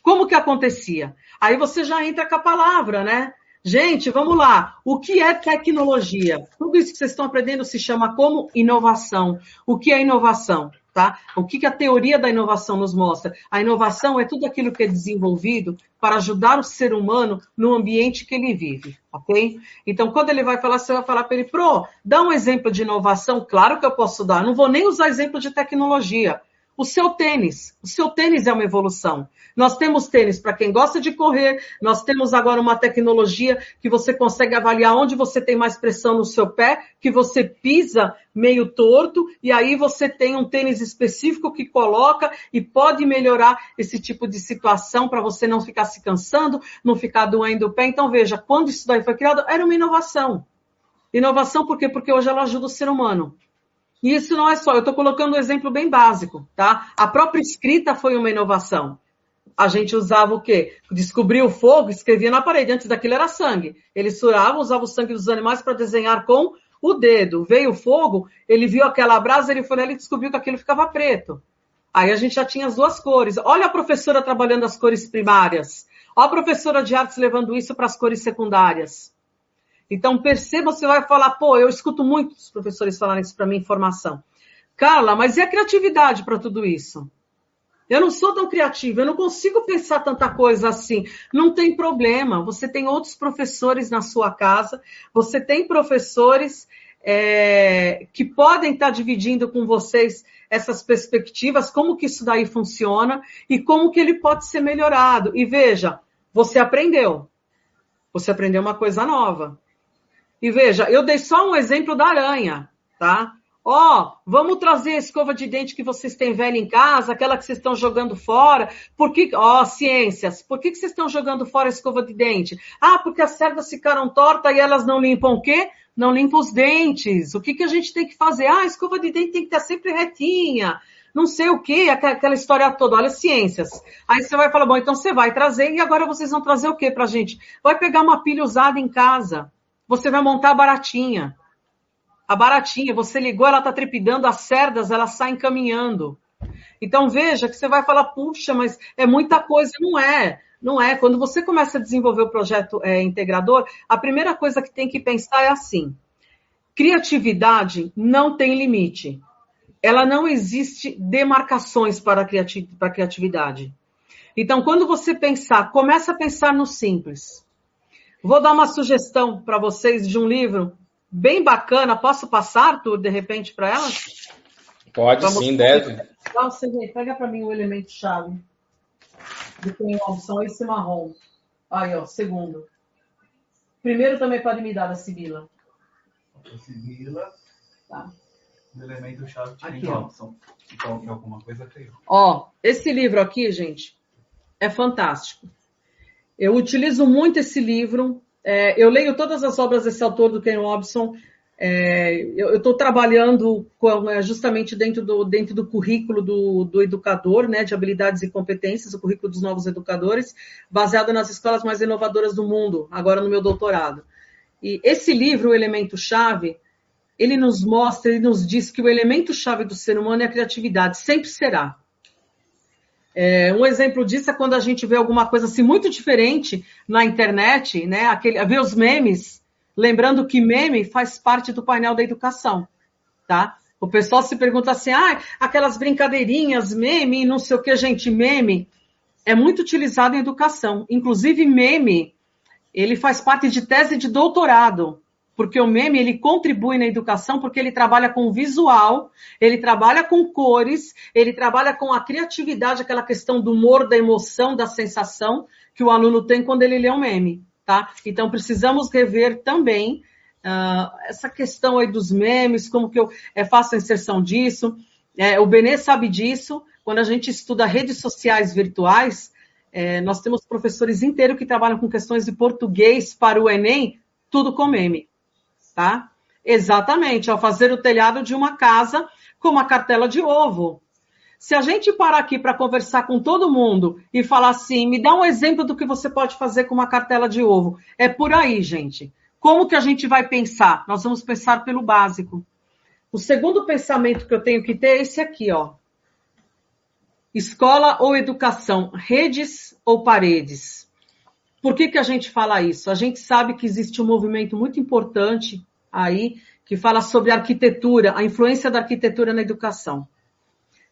S2: Como que acontecia? Aí você já entra com a palavra, né? Gente, vamos lá. O que é tecnologia? Tudo isso que vocês estão aprendendo se chama como inovação. O que é inovação? Tá? O que, que a teoria da inovação nos mostra? A inovação é tudo aquilo que é desenvolvido para ajudar o ser humano no ambiente que ele vive, ok? Então, quando ele vai falar, você vai falar para ele, Pro, dá um exemplo de inovação? Claro que eu posso dar. Não vou nem usar exemplo de tecnologia. O seu tênis. O seu tênis é uma evolução. Nós temos tênis para quem gosta de correr, nós temos agora uma tecnologia que você consegue avaliar onde você tem mais pressão no seu pé, que você pisa meio torto, e aí você tem um tênis específico que coloca e pode melhorar esse tipo de situação para você não ficar se cansando, não ficar doendo o pé. Então, veja, quando isso daí foi criado, era uma inovação. Inovação por quê? Porque hoje ela ajuda o ser humano. E isso não é só, eu estou colocando um exemplo bem básico, tá? A própria escrita foi uma inovação. A gente usava o quê? Descobria o fogo, escrevia na parede. Antes daquilo era sangue. Ele surava, usava o sangue dos animais para desenhar com o dedo. Veio o fogo, ele viu aquela brasa, ele foi ali e descobriu que aquilo ficava preto. Aí a gente já tinha as duas cores. Olha a professora trabalhando as cores primárias. Olha a professora de artes levando isso para as cores secundárias. Então, perceba, você vai falar, pô, eu escuto muitos professores falarem isso para mim em formação. Carla, mas e a criatividade para tudo isso? Eu não sou tão criativa, eu não consigo pensar tanta coisa assim. Não tem problema, você tem outros professores na sua casa, você tem professores é, que podem estar dividindo com vocês essas perspectivas, como que isso daí funciona e como que ele pode ser melhorado. E veja, você aprendeu. Você aprendeu uma coisa nova. E veja, eu dei só um exemplo da aranha, tá? Ó, oh, vamos trazer a escova de dente que vocês têm velha em casa, aquela que vocês estão jogando fora. Por que, ó, oh, ciências, por que, que vocês estão jogando fora a escova de dente? Ah, porque as cerdas ficaram tortas e elas não limpam o quê? Não limpam os dentes. O que, que a gente tem que fazer? Ah, a escova de dente tem que estar sempre retinha. Não sei o que, aquela história toda. Olha, ciências. Aí você vai falar, bom, então você vai trazer e agora vocês vão trazer o que pra gente? Vai pegar uma pilha usada em casa você vai montar a baratinha. A baratinha, você ligou, ela está trepidando, as cerdas, elas saem caminhando. Então veja que você vai falar, puxa, mas é muita coisa. Não é, não é. Quando você começa a desenvolver o projeto é, integrador, a primeira coisa que tem que pensar é assim: criatividade não tem limite. Ela não existe demarcações para a criatividade. Então, quando você pensar, começa a pensar no simples. Vou dar uma sugestão para vocês de um livro bem bacana. Posso passar, Arthur, de repente, para elas?
S3: Pode sim, deve.
S2: Então, você vê, pega para mim o elemento chave. De tem uma opção esse marrom. Aí, ó, segundo. Primeiro também pode me dar a Sibila.
S4: A Sibila.
S2: Tá.
S4: O elemento chave
S2: ó.
S4: opção. Então, alguma coisa feia.
S2: Ó, esse livro aqui, gente, é fantástico. Eu utilizo muito esse livro. É, eu leio todas as obras desse autor, do Ken Robson. É, eu estou trabalhando com, é, justamente dentro do, dentro do currículo do, do educador, né, de habilidades e competências, o currículo dos novos educadores, baseado nas escolas mais inovadoras do mundo, agora no meu doutorado. E esse livro, O Elemento Chave, ele nos mostra, ele nos diz que o elemento chave do ser humano é a criatividade, sempre será. É, um exemplo disso é quando a gente vê alguma coisa assim muito diferente na internet, né? Aquele, vê os memes, lembrando que meme faz parte do painel da educação, tá? O pessoal se pergunta assim, ah, aquelas brincadeirinhas, meme, não sei o que, gente, meme é muito utilizado em educação. Inclusive, meme, ele faz parte de tese de doutorado porque o meme ele contribui na educação porque ele trabalha com visual, ele trabalha com cores, ele trabalha com a criatividade, aquela questão do humor, da emoção, da sensação que o aluno tem quando ele lê um meme, tá? Então precisamos rever também uh, essa questão aí dos memes, como que eu é, faço a inserção disso. É, o Benê sabe disso. Quando a gente estuda redes sociais virtuais, é, nós temos professores inteiros que trabalham com questões de português para o Enem, tudo com meme tá? Exatamente, ao fazer o telhado de uma casa com uma cartela de ovo. Se a gente parar aqui para conversar com todo mundo e falar assim, me dá um exemplo do que você pode fazer com uma cartela de ovo, é por aí, gente. Como que a gente vai pensar? Nós vamos pensar pelo básico. O segundo pensamento que eu tenho que ter é esse aqui, ó. Escola ou educação, redes ou paredes? Por que, que a gente fala isso? A gente sabe que existe um movimento muito importante aí que fala sobre arquitetura, a influência da arquitetura na educação.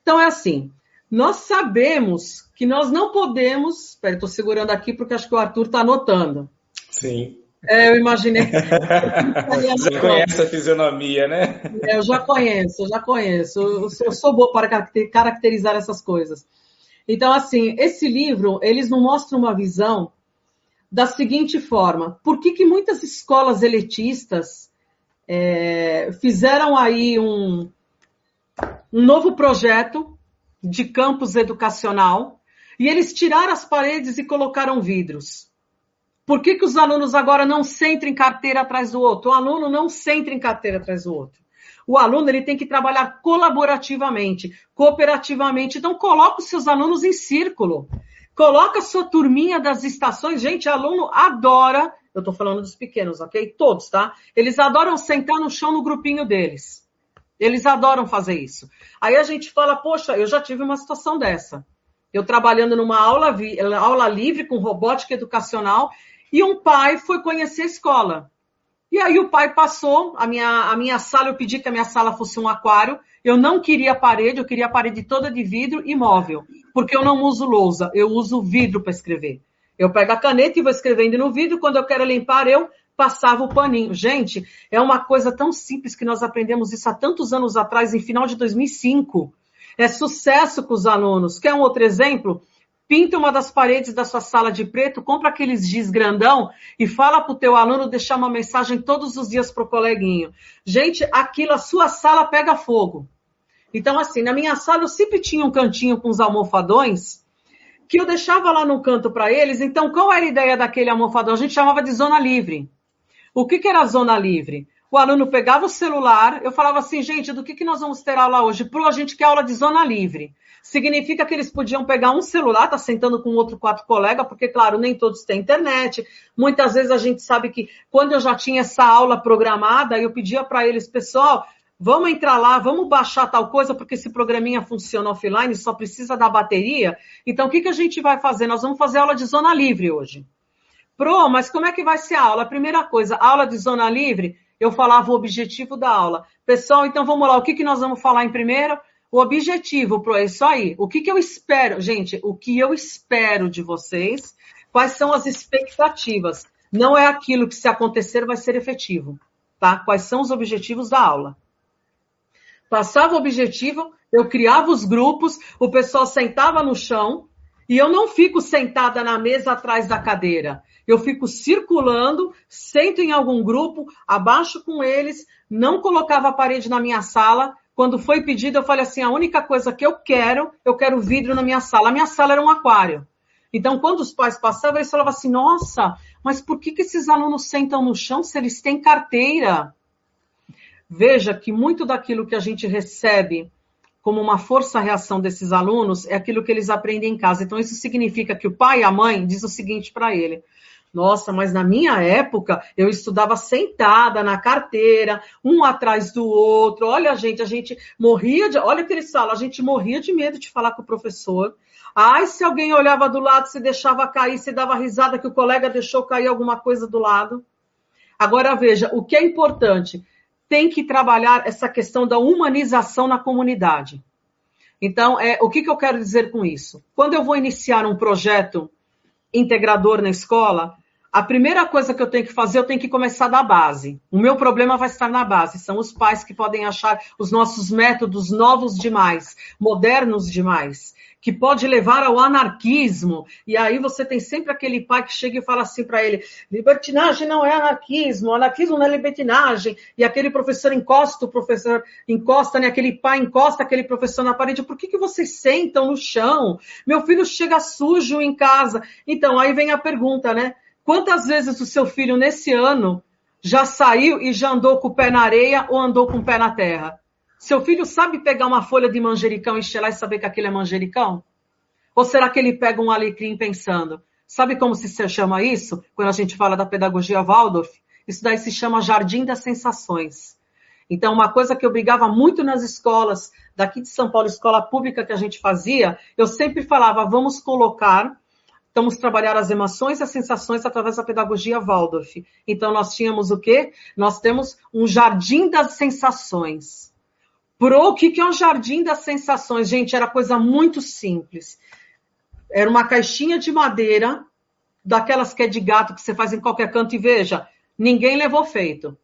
S2: Então é assim, nós sabemos que nós não podemos. Espera, estou segurando aqui porque acho que o Arthur está anotando.
S3: Sim.
S2: É, eu imaginei.
S3: Você conhece a fisionomia, né?
S2: É, eu já conheço, eu já conheço. Eu sou boa para caracterizar essas coisas. Então, assim, esse livro, eles não mostram uma visão da seguinte forma: por que, que muitas escolas elitistas é, fizeram aí um, um novo projeto de campus educacional e eles tiraram as paredes e colocaram vidros? Por que, que os alunos agora não sentam em carteira atrás do outro? O aluno não senta em carteira atrás do outro. O aluno ele tem que trabalhar colaborativamente, cooperativamente. Então, coloque os seus alunos em círculo. Coloca sua turminha das estações. Gente, aluno adora. Eu estou falando dos pequenos, ok? Todos, tá? Eles adoram sentar no chão no grupinho deles. Eles adoram fazer isso. Aí a gente fala, poxa, eu já tive uma situação dessa. Eu trabalhando numa aula, aula livre com robótica educacional e um pai foi conhecer a escola. E aí o pai passou, a minha, a minha sala, eu pedi que a minha sala fosse um aquário. Eu não queria parede, eu queria a parede toda de vidro e móvel porque eu não uso lousa, eu uso vidro para escrever. Eu pego a caneta e vou escrevendo no vidro, quando eu quero limpar, eu passava o paninho. Gente, é uma coisa tão simples que nós aprendemos isso há tantos anos atrás, em final de 2005. É sucesso com os alunos. Quer um outro exemplo? Pinta uma das paredes da sua sala de preto, compra aqueles giz grandão e fala para o teu aluno deixar uma mensagem todos os dias para o coleguinho. Gente, aquilo, a sua sala pega fogo. Então, assim, na minha sala eu sempre tinha um cantinho com os almofadões que eu deixava lá no canto para eles. Então, qual era a ideia daquele almofadão? A gente chamava de zona livre. O que, que era zona livre? O aluno pegava o celular, eu falava assim, gente, do que, que nós vamos ter aula hoje? Pro a gente quer aula de zona livre. Significa que eles podiam pegar um celular, tá sentando com outro quatro colega, porque, claro, nem todos têm internet. Muitas vezes a gente sabe que quando eu já tinha essa aula programada, eu pedia para eles, pessoal, Vamos entrar lá, vamos baixar tal coisa, porque esse programinha funciona offline, só precisa da bateria. Então, o que, que a gente vai fazer? Nós vamos fazer aula de zona livre hoje. Pro, mas como é que vai ser a aula? Primeira coisa, aula de zona livre, eu falava o objetivo da aula. Pessoal, então vamos lá, o que, que nós vamos falar em primeiro? O objetivo, é isso aí. O que, que eu espero? Gente, o que eu espero de vocês? Quais são as expectativas? Não é aquilo que, se acontecer, vai ser efetivo. Tá? Quais são os objetivos da aula? passava o objetivo, eu criava os grupos, o pessoal sentava no chão e eu não fico sentada na mesa atrás da cadeira. Eu fico circulando, sento em algum grupo, abaixo com eles, não colocava a parede na minha sala. Quando foi pedido, eu falei assim: a única coisa que eu quero, eu quero vidro na minha sala. A minha sala era um aquário. Então, quando os pais passavam, eles falavam assim: nossa, mas por que, que esses alunos sentam no chão se eles têm carteira? veja que muito daquilo que a gente recebe como uma força-reação desses alunos é aquilo que eles aprendem em casa. Então, isso significa que o pai e a mãe diz o seguinte para ele: nossa, mas na minha época eu estudava sentada na carteira, um atrás do outro. Olha, gente, a gente morria de. Olha o que eles falam, a gente morria de medo de falar com o professor. Ai, se alguém olhava do lado, se deixava cair, se dava risada que o colega deixou cair alguma coisa do lado. Agora veja, o que é importante? Tem que trabalhar essa questão da humanização na comunidade. Então, é, o que, que eu quero dizer com isso? Quando eu vou iniciar um projeto integrador na escola, a primeira coisa que eu tenho que fazer, eu tenho que começar da base. O meu problema vai estar na base. São os pais que podem achar os nossos métodos novos demais, modernos demais que pode levar ao anarquismo. E aí você tem sempre aquele pai que chega e fala assim para ele: libertinagem não é anarquismo, anarquismo não é libertinagem. E aquele professor encosta, o professor encosta, né? Aquele pai encosta aquele professor na parede. Por que, que vocês sentam no chão? Meu filho chega sujo em casa. Então, aí vem a pergunta, né? Quantas vezes o seu filho nesse ano já saiu e já andou com o pé na areia ou andou com o pé na terra? Seu filho sabe pegar uma folha de manjericão e lá e saber que aquilo é manjericão? Ou será que ele pega um alecrim pensando? Sabe como se chama isso? Quando a gente fala da pedagogia Waldorf? Isso daí se chama Jardim das Sensações. Então, uma coisa que eu brigava muito nas escolas, daqui de São Paulo, escola pública que a gente fazia, eu sempre falava, vamos colocar, vamos trabalhar as emoções e as sensações através da pedagogia Waldorf. Então, nós tínhamos o quê? Nós temos um jardim das sensações. Pro que, que é um jardim das sensações? Gente, era coisa muito simples. Era uma caixinha de madeira, daquelas que é de gato que você faz em qualquer canto e veja, ninguém levou feito.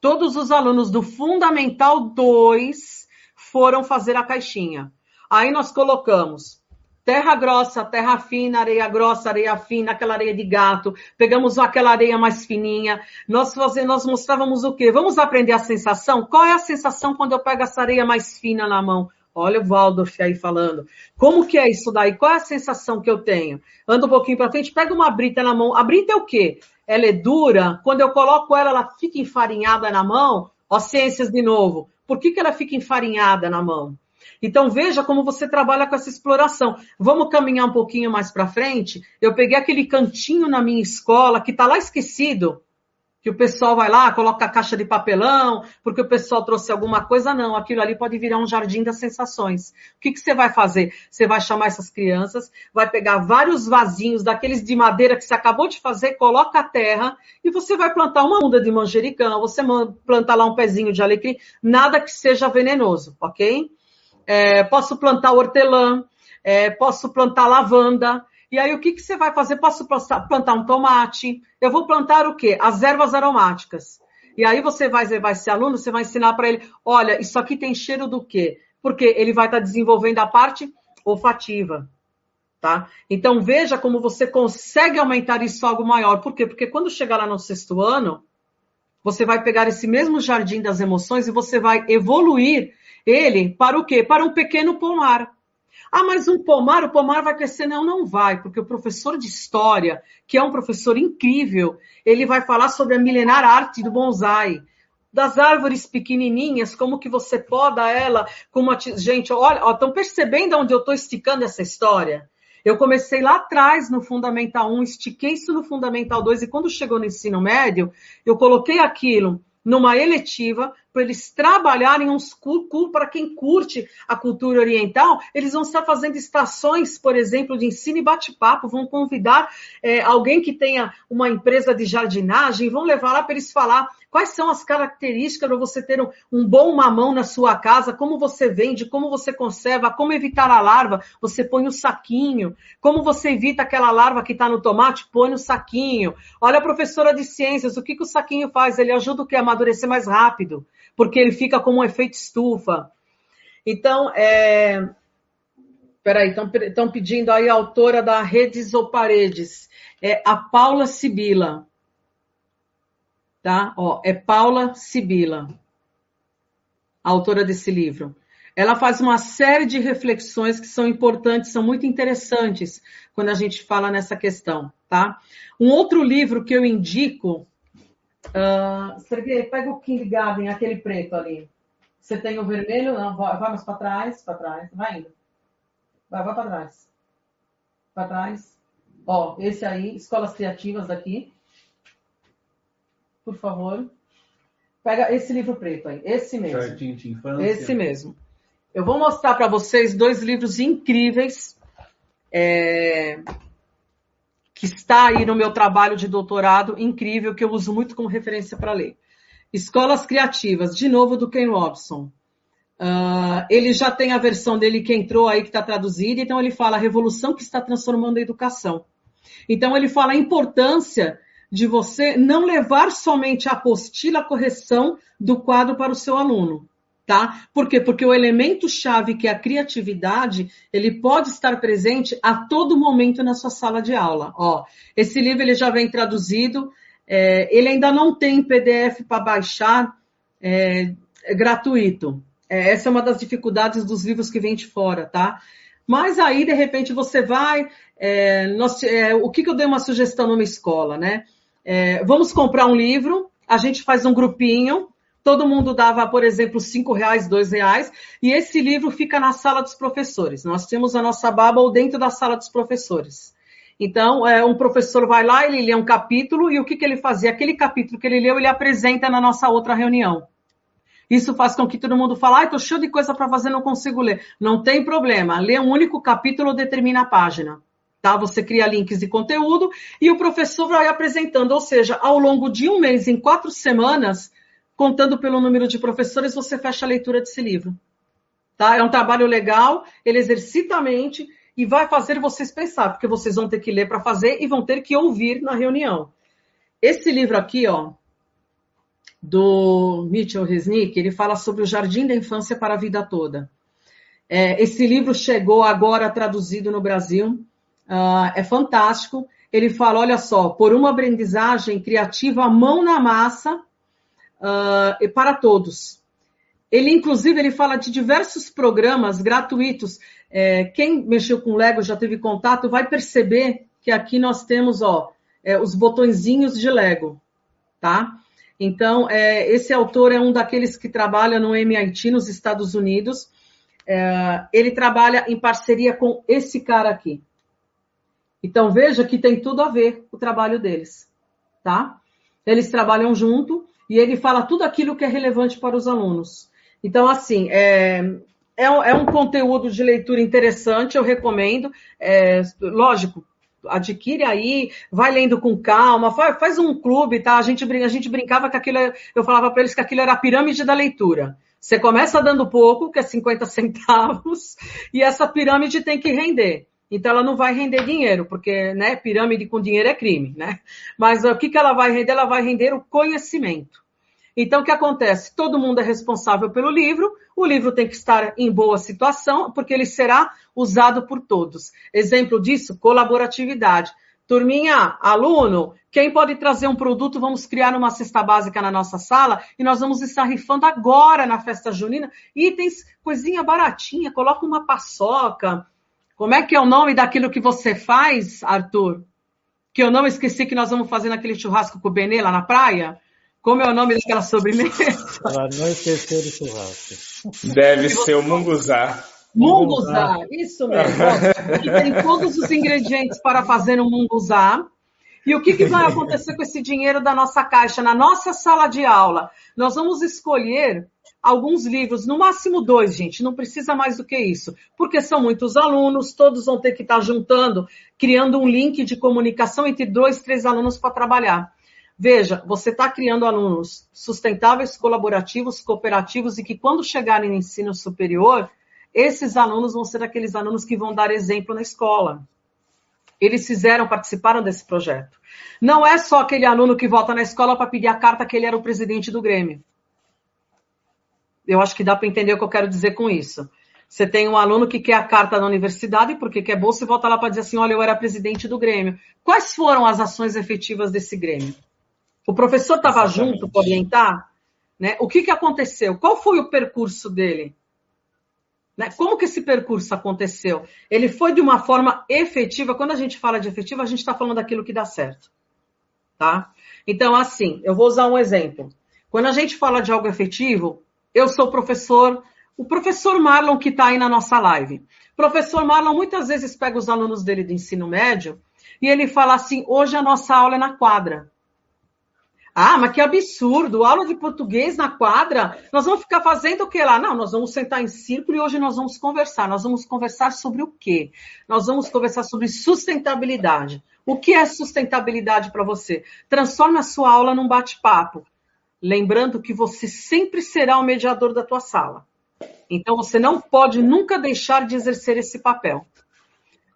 S2: Todos os alunos do Fundamental 2 foram fazer a caixinha. Aí nós colocamos terra grossa, terra fina, areia grossa, areia fina, aquela areia de gato, pegamos aquela areia mais fininha, nós fazemos, nós mostrávamos o quê? Vamos aprender a sensação? Qual é a sensação quando eu pego essa areia mais fina na mão? Olha o Waldorf aí falando. Como que é isso daí? Qual é a sensação que eu tenho? Anda um pouquinho para frente, pega uma brita na mão. A brita é o quê? Ela é dura. Quando eu coloco ela, ela fica enfarinhada na mão. Ó, ciências de novo. Por que, que ela fica enfarinhada na mão? Então veja como você trabalha com essa exploração. Vamos caminhar um pouquinho mais para frente. Eu peguei aquele cantinho na minha escola que está lá esquecido, que o pessoal vai lá, coloca a caixa de papelão, porque o pessoal trouxe alguma coisa. Não, aquilo ali pode virar um jardim das sensações. O que, que você vai fazer? Você vai chamar essas crianças, vai pegar vários vasinhos daqueles de madeira que você acabou de fazer, coloca a terra e você vai plantar uma muda de manjericão, você planta lá um pezinho de alecrim, nada que seja venenoso, ok? É, posso plantar hortelã, é, posso plantar lavanda. E aí, o que, que você vai fazer? Posso plantar um tomate. Eu vou plantar o quê? As ervas aromáticas. E aí você vai levar esse aluno, você vai ensinar para ele, olha, isso aqui tem cheiro do quê? Porque ele vai estar tá desenvolvendo a parte olfativa. Tá? Então veja como você consegue aumentar isso algo maior. Por quê? Porque quando chegar lá no sexto ano, você vai pegar esse mesmo jardim das emoções e você vai evoluir ele para o quê? Para um pequeno pomar. Ah, mas um pomar, o pomar vai crescer? Não, não vai, porque o professor de história, que é um professor incrível, ele vai falar sobre a milenar arte do bonsai, das árvores pequenininhas, como que você poda ela, como a... gente, olha, estão percebendo onde eu estou esticando essa história? Eu comecei lá atrás no Fundamental 1, estiquei isso no Fundamental 2 e quando chegou no ensino médio, eu coloquei aquilo numa eletiva para eles trabalharem uns para quem curte a cultura oriental, eles vão estar fazendo estações, por exemplo, de ensino e bate-papo, vão convidar é, alguém que tenha uma empresa de jardinagem, vão levar lá para eles falar quais são as características para você ter um, um, bom mamão na sua casa, como você vende, como você conserva, como evitar a larva, você põe no saquinho, como você evita aquela larva que está no tomate, põe no saquinho. Olha a professora de ciências, o que, que o saquinho faz? Ele ajuda o que? A amadurecer mais rápido porque ele fica como um efeito estufa. Então, é... Peraí, estão pedindo aí a autora da Redes ou Paredes. É a Paula Sibila. Tá? Ó, é Paula Sibila, a autora desse livro. Ela faz uma série de reflexões que são importantes, são muito interessantes quando a gente fala nessa questão, tá? Um outro livro que eu indico Uh, Sergei, pega o Kindergarten, aquele preto ali. Você tem o vermelho? Não, vai, vai mais para trás, para trás. Vai indo. Vai, vai para trás. Para trás. Ó, esse aí, Escolas Criativas daqui. Por favor. Pega esse livro preto aí, esse mesmo.
S4: Jardim de Infância.
S2: Esse mesmo. Eu vou mostrar para vocês dois livros incríveis é, está aí no meu trabalho de doutorado, incrível, que eu uso muito como referência para ler. Escolas Criativas, de novo do Ken Robson. Uh, ele já tem a versão dele que entrou aí, que está traduzida, então ele fala a revolução que está transformando a educação. Então ele fala a importância de você não levar somente a apostila, a correção do quadro para o seu aluno, tá? Por quê? Porque o elemento chave que é a criatividade, ele pode estar presente a todo momento na sua sala de aula. Ó, esse livro ele já vem traduzido, é, ele ainda não tem PDF para baixar é, é gratuito. É, essa é uma das dificuldades dos livros que vêm de fora, tá? Mas aí, de repente, você vai. É, nós, é, o que, que eu dei uma sugestão numa escola, né? Vamos comprar um livro, a gente faz um grupinho, todo mundo dava, por exemplo, cinco reais, dois reais, e esse livro fica na sala dos professores. Nós temos a nossa Bubble dentro da sala dos professores. Então, é, um professor vai lá, ele lê um capítulo, e o que, que ele fazia? Aquele capítulo que ele leu, ele apresenta na nossa outra reunião. Isso faz com que todo mundo fale, ah, estou cheio de coisa para fazer, não consigo ler. Não tem problema, lê um único capítulo determina a página. Tá? Você cria links de conteúdo e o professor vai apresentando, ou seja, ao longo de um mês, em quatro semanas, contando pelo número de professores, você fecha a leitura desse livro. Tá? É um trabalho legal, ele exercita a mente e vai fazer vocês pensar, porque vocês vão ter que ler para fazer e vão ter que ouvir na reunião. Esse livro aqui, ó, do Mitchell Resnick, ele fala sobre o jardim da infância para a vida toda. É, esse livro chegou agora traduzido no Brasil. Uh, é fantástico. Ele fala, olha só, por uma aprendizagem criativa, mão na massa, uh, para todos. Ele, inclusive, ele fala de diversos programas gratuitos. É, quem mexeu com Lego, já teve contato, vai perceber que aqui nós temos, ó, é, os botõezinhos de Lego, tá? Então, é, esse autor é um daqueles que trabalha no MIT, nos Estados Unidos. É, ele trabalha em parceria com esse cara aqui, então veja que tem tudo a ver o trabalho deles, tá? Eles trabalham junto e ele fala tudo aquilo que é relevante para os alunos. Então, assim, é, é, é um conteúdo de leitura interessante, eu recomendo. É, lógico, adquire aí, vai lendo com calma, faz, faz, um clube, tá? A gente, a gente brincava que aquilo, eu falava para eles que aquilo era a pirâmide da leitura. Você começa dando pouco, que é 50 centavos, e essa pirâmide tem que render. Então ela não vai render dinheiro, porque né, pirâmide com dinheiro é crime, né? Mas o que, que ela vai render? Ela vai render o conhecimento. Então o que acontece? Todo mundo é responsável pelo livro, o livro tem que estar em boa situação, porque ele será usado por todos. Exemplo disso, colaboratividade. Turminha, aluno, quem pode trazer um produto, vamos criar uma cesta básica na nossa sala e nós vamos estar rifando agora na festa junina itens, coisinha baratinha, coloca uma paçoca, como é que é o nome daquilo que você faz, Arthur? Que eu não esqueci que nós vamos fazer naquele churrasco com o Benê lá na praia? Como é o nome daquela sobremesa?
S5: Para não esquecer do churrasco.
S3: Deve ser o munguzá.
S2: Munguzá, isso mesmo. Aqui tem todos os ingredientes para fazer um munguzá. E o que, que vai acontecer com esse dinheiro da nossa caixa na nossa sala de aula? Nós vamos escolher alguns livros, no máximo dois, gente, não precisa mais do que isso, porque são muitos alunos, todos vão ter que estar juntando, criando um link de comunicação entre dois, três alunos para trabalhar. Veja, você está criando alunos sustentáveis, colaborativos, cooperativos e que quando chegarem no ensino superior, esses alunos vão ser aqueles alunos que vão dar exemplo na escola. Eles fizeram, participaram desse projeto. Não é só aquele aluno que volta na escola para pedir a carta que ele era o presidente do Grêmio. Eu acho que dá para entender o que eu quero dizer com isso. Você tem um aluno que quer a carta da universidade porque quer bolsa e volta lá para dizer assim: olha, eu era presidente do Grêmio. Quais foram as ações efetivas desse Grêmio? O professor estava junto para orientar? Né? O que, que aconteceu? Qual foi o percurso dele? Né? Como que esse percurso aconteceu? Ele foi de uma forma efetiva. Quando a gente fala de efetiva, a gente está falando daquilo que dá certo. tá? Então, assim, eu vou usar um exemplo. Quando a gente fala de algo efetivo, eu sou professor, o professor Marlon que está aí na nossa live. O professor Marlon muitas vezes pega os alunos dele do ensino médio e ele fala assim: hoje a nossa aula é na quadra. Ah, mas que absurdo! Aula de português na quadra? Nós vamos ficar fazendo o que lá? Não, nós vamos sentar em círculo e hoje nós vamos conversar. Nós vamos conversar sobre o quê? Nós vamos conversar sobre sustentabilidade. O que é sustentabilidade para você? Transforme a sua aula num bate-papo. Lembrando que você sempre será o mediador da tua sala. Então você não pode nunca deixar de exercer esse papel.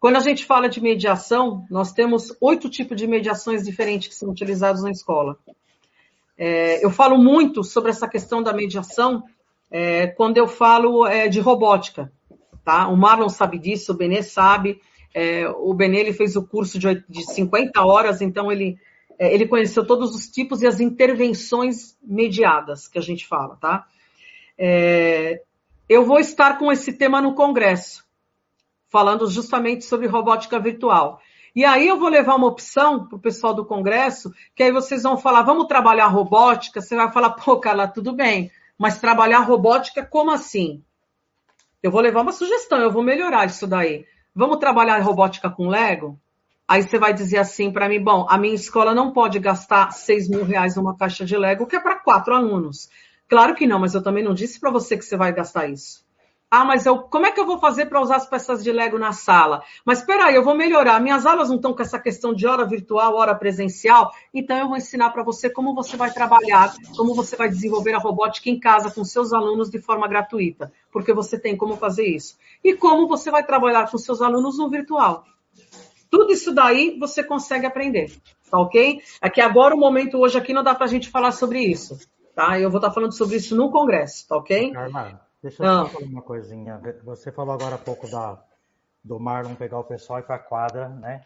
S2: Quando a gente fala de mediação, nós temos oito tipos de mediações diferentes que são utilizados na escola. É, eu falo muito sobre essa questão da mediação é, quando eu falo é, de robótica. Tá? O Marlon sabe disso, o Benê sabe. É, o Benê ele fez o curso de, de 50 horas, então ele, ele conheceu todos os tipos e as intervenções mediadas que a gente fala. Tá? É, eu vou estar com esse tema no Congresso, falando justamente sobre robótica virtual. E aí eu vou levar uma opção para o pessoal do Congresso, que aí vocês vão falar, vamos trabalhar robótica? Você vai falar, pô, Carla, tudo bem, mas trabalhar robótica como assim? Eu vou levar uma sugestão, eu vou melhorar isso daí. Vamos trabalhar robótica com Lego? Aí você vai dizer assim para mim, bom, a minha escola não pode gastar 6 mil reais numa caixa de Lego, que é para quatro alunos. Claro que não, mas eu também não disse para você que você vai gastar isso. Ah, mas eu, como é que eu vou fazer para usar as peças de Lego na sala? Mas espera aí, eu vou melhorar. Minhas aulas não estão com essa questão de hora virtual, hora presencial. Então eu vou ensinar para você como você vai trabalhar, como você vai desenvolver a robótica em casa com seus alunos de forma gratuita, porque você tem como fazer isso. E como você vai trabalhar com seus alunos no virtual. Tudo isso daí você consegue aprender, tá ok? Aqui agora o momento hoje aqui não dá para a gente falar sobre isso, tá? Eu vou estar falando sobre isso no congresso, tá ok?
S5: Carmar. Deixa eu só falar uma coisinha. Você falou agora há pouco da, do Marlon pegar o pessoal e ir para a quadra, né?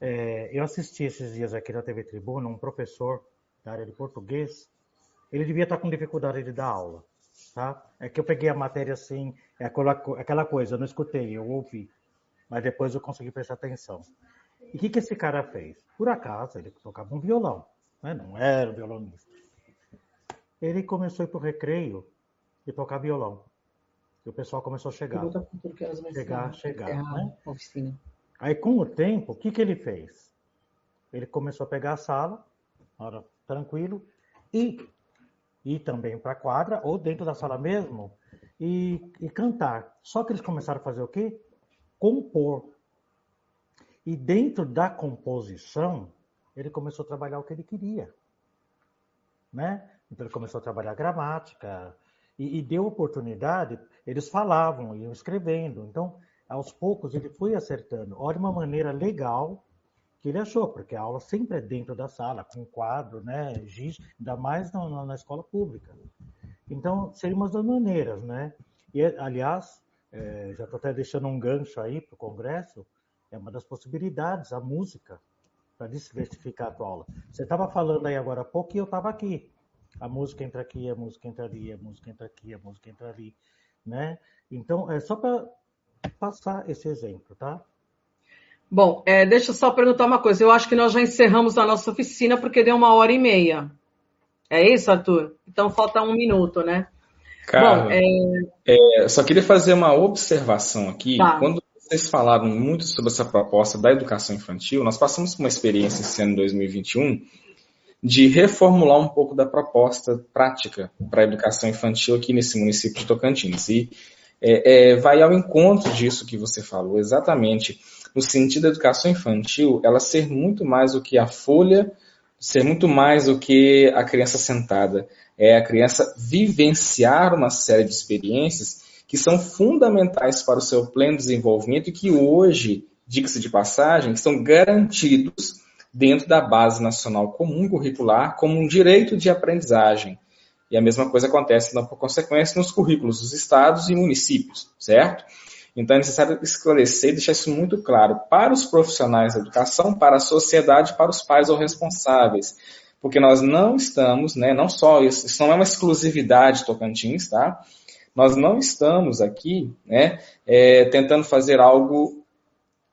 S5: É, eu assisti esses dias aqui na TV Tribuna um professor da área de português. Ele devia estar com dificuldade de dar aula, tá? É que eu peguei a matéria assim, é aquela, aquela coisa, eu não escutei, eu ouvi, mas depois eu consegui prestar atenção. E o que, que esse cara fez? Por acaso, ele tocava um violão, né? não era um violonista. Ele começou a ir para o recreio e tocar violão. E o pessoal começou a chegar. Chegar, chegar. Né? Oficina. Aí, com o tempo, o que, que ele fez? Ele começou a pegar a sala, hora tranquilo, e ir também para a quadra, ou dentro da sala mesmo, e, e cantar. Só que eles começaram a fazer o quê? Compor. E dentro da composição, ele começou a trabalhar o que ele queria. Né? Então ele começou a trabalhar gramática, e, e deu oportunidade, eles falavam, iam escrevendo. Então, aos poucos, ele foi acertando. Olha uma maneira legal que ele achou, porque a aula sempre é dentro da sala, com quadro, né, giz, ainda mais na, na escola pública. Então, seria uma das maneiras, né? E, aliás, é, já estou até deixando um gancho aí para o Congresso, é uma das possibilidades, a música, para diversificar a tua aula. Você estava falando aí agora há pouco e eu estava aqui a música entra aqui, a música entra ali, a música entra aqui, a música entra ali, né? Então, é só para passar esse exemplo, tá?
S2: Bom, é, deixa eu só perguntar uma coisa. Eu acho que nós já encerramos a nossa oficina porque deu uma hora e meia. É isso, Arthur? Então falta um minuto, né?
S3: Carla, Bom, é... É, só queria fazer uma observação aqui. Tá. Quando vocês falaram muito sobre essa proposta da educação infantil, nós passamos por uma experiência esse ano 2021 de reformular um pouco da proposta prática para a educação infantil aqui nesse município de Tocantins. E é, é, vai ao encontro disso que você falou, exatamente no sentido da educação infantil, ela ser muito mais do que a folha, ser muito mais do que a criança sentada. É a criança vivenciar uma série de experiências que são fundamentais para o seu pleno desenvolvimento e que hoje, diga-se de passagem, são garantidos dentro da Base Nacional Comum Curricular como um direito de aprendizagem. E a mesma coisa acontece, por consequência, nos currículos dos estados e municípios, certo? Então é necessário esclarecer e deixar isso muito claro para os profissionais da educação, para a sociedade, para os pais ou responsáveis. Porque nós não estamos, né, não só isso, isso não é uma exclusividade Tocantins, tá? Nós não estamos aqui, né, é, tentando fazer algo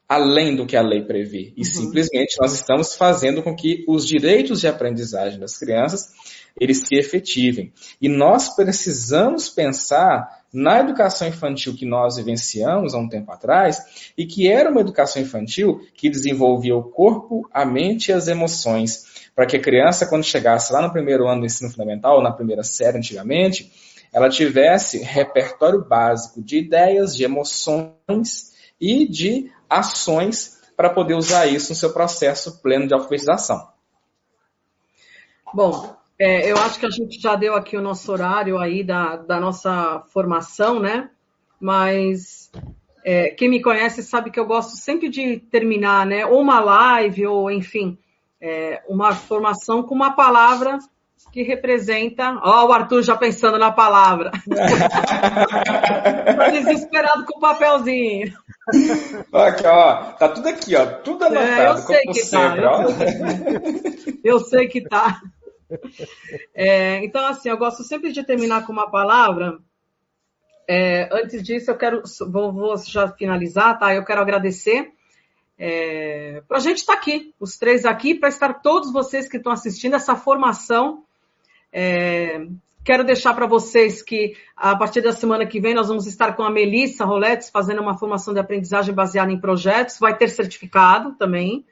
S3: além do que a lei prevê. E uhum. simplesmente nós estamos fazendo com que os direitos de aprendizagem das crianças eles se efetivem. E nós precisamos pensar na educação infantil que nós vivenciamos há um tempo atrás e que era uma educação infantil que desenvolvia o corpo, a mente e as emoções, para que a criança, quando chegasse lá no primeiro ano do ensino fundamental, ou na primeira série antigamente, ela tivesse repertório básico de ideias, de emoções e de ações para poder usar isso no seu processo pleno de alfabetização.
S2: Bom, é, eu acho que a gente já deu aqui o nosso horário aí da, da nossa formação, né? Mas é, quem me conhece sabe que eu gosto sempre de terminar, né? Ou uma live, ou enfim, é, uma formação com uma palavra que representa. Ó, oh, o Arthur já pensando na palavra. tá desesperado com o papelzinho.
S3: Aqui, ó, tá tudo aqui, ó, tudo anotado. É,
S2: eu sei que tá. sempre, tá. Eu, eu sei que tá. É, então, assim, eu gosto sempre de terminar com uma palavra. É, antes disso, eu quero, vou, vou, já finalizar, tá? Eu quero agradecer é, para a gente estar tá aqui, os três aqui, para estar todos vocês que estão assistindo essa formação. É, quero deixar para vocês que a partir da semana que vem nós vamos estar com a Melissa Roletes fazendo uma formação de aprendizagem baseada em projetos, vai ter certificado também.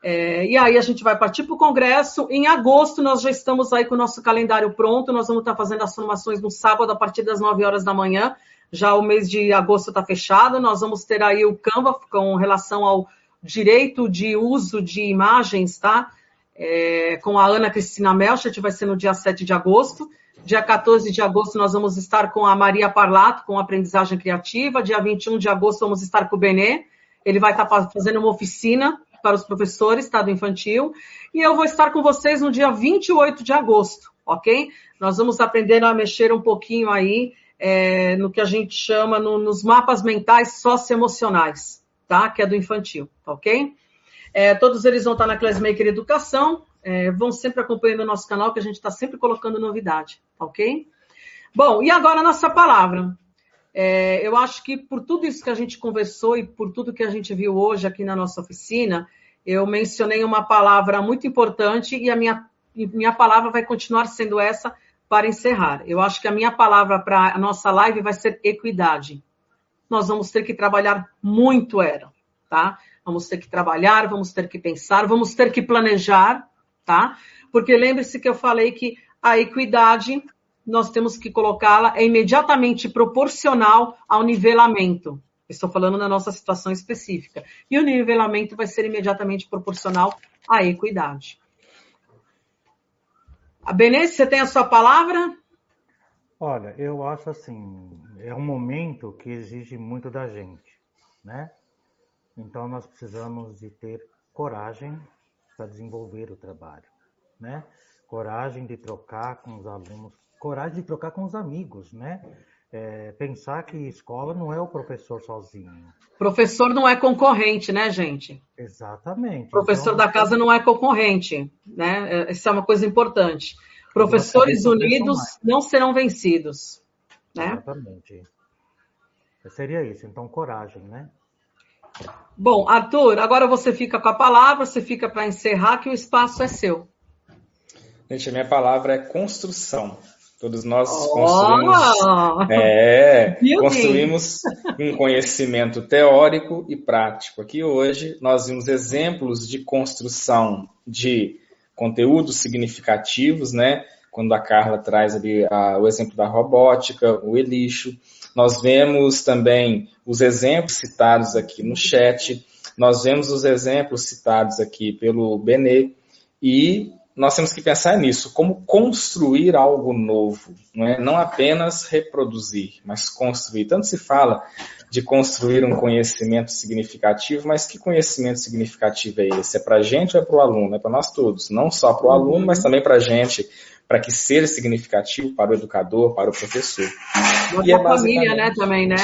S2: É, e aí a gente vai partir para o Congresso. Em agosto, nós já estamos aí com o nosso calendário pronto. Nós vamos estar fazendo as formações no sábado, a partir das 9 horas da manhã. Já o mês de agosto está fechado. Nós vamos ter aí o Canva com relação ao direito de uso de imagens, tá? É, com a Ana Cristina Melchat, vai ser no dia 7 de agosto. Dia 14 de agosto, nós vamos estar com a Maria Parlato, com aprendizagem criativa. Dia 21 de agosto, vamos estar com o Benê. Ele vai estar fazendo uma oficina para os professores, estado infantil, e eu vou estar com vocês no dia 28 de agosto, ok? Nós vamos aprender a mexer um pouquinho aí é, no que a gente chama no, nos mapas mentais socioemocionais, tá? Que é do infantil, tá ok? É, todos eles vão estar na Classmaker Educação, é, vão sempre acompanhando o nosso canal, que a gente está sempre colocando novidade, tá ok? Bom, e agora a nossa palavra. É, eu acho que por tudo isso que a gente conversou e por tudo que a gente viu hoje aqui na nossa oficina, eu mencionei uma palavra muito importante e a minha, minha palavra vai continuar sendo essa para encerrar. Eu acho que a minha palavra para a nossa live vai ser equidade. Nós vamos ter que trabalhar muito, era, tá? Vamos ter que trabalhar, vamos ter que pensar, vamos ter que planejar, tá? Porque lembre-se que eu falei que a equidade nós temos que colocá-la é imediatamente proporcional ao nivelamento. Estou falando na nossa situação específica. E o nivelamento vai ser imediatamente proporcional à equidade. A Benesse, você tem a sua palavra?
S5: Olha, eu acho assim, é um momento que exige muito da gente, né? Então nós precisamos de ter coragem para desenvolver o trabalho, né? Coragem de trocar com os alunos coragem de trocar com os amigos, né? É, pensar que escola não é o professor sozinho.
S2: Professor não é concorrente, né, gente?
S5: Exatamente.
S2: Professor então, da casa não é concorrente, né? Isso é uma coisa importante. Professores unidos não serão vencidos, né?
S5: Exatamente. Seria isso. Então, coragem, né?
S2: Bom, Arthur, agora você fica com a palavra, você fica para encerrar, que o espaço é seu.
S3: Gente, a minha palavra é construção. Todos nós oh! construímos, é, construímos um conhecimento teórico e prático. Aqui hoje nós vimos exemplos de construção de conteúdos significativos, né? Quando a Carla traz ali a, o exemplo da robótica, o elixo. Nós vemos também os exemplos citados aqui no chat. Nós vemos os exemplos citados aqui pelo Benê. E nós temos que pensar nisso, como construir algo novo, não, é? não apenas reproduzir, mas construir. Tanto se fala de construir um conhecimento significativo, mas que conhecimento significativo é esse? É para a gente ou é para o aluno? É para nós todos, não só para o aluno, mas também para a gente, para que seja significativo para o educador, para o professor.
S2: E, e é a família, né, também, né?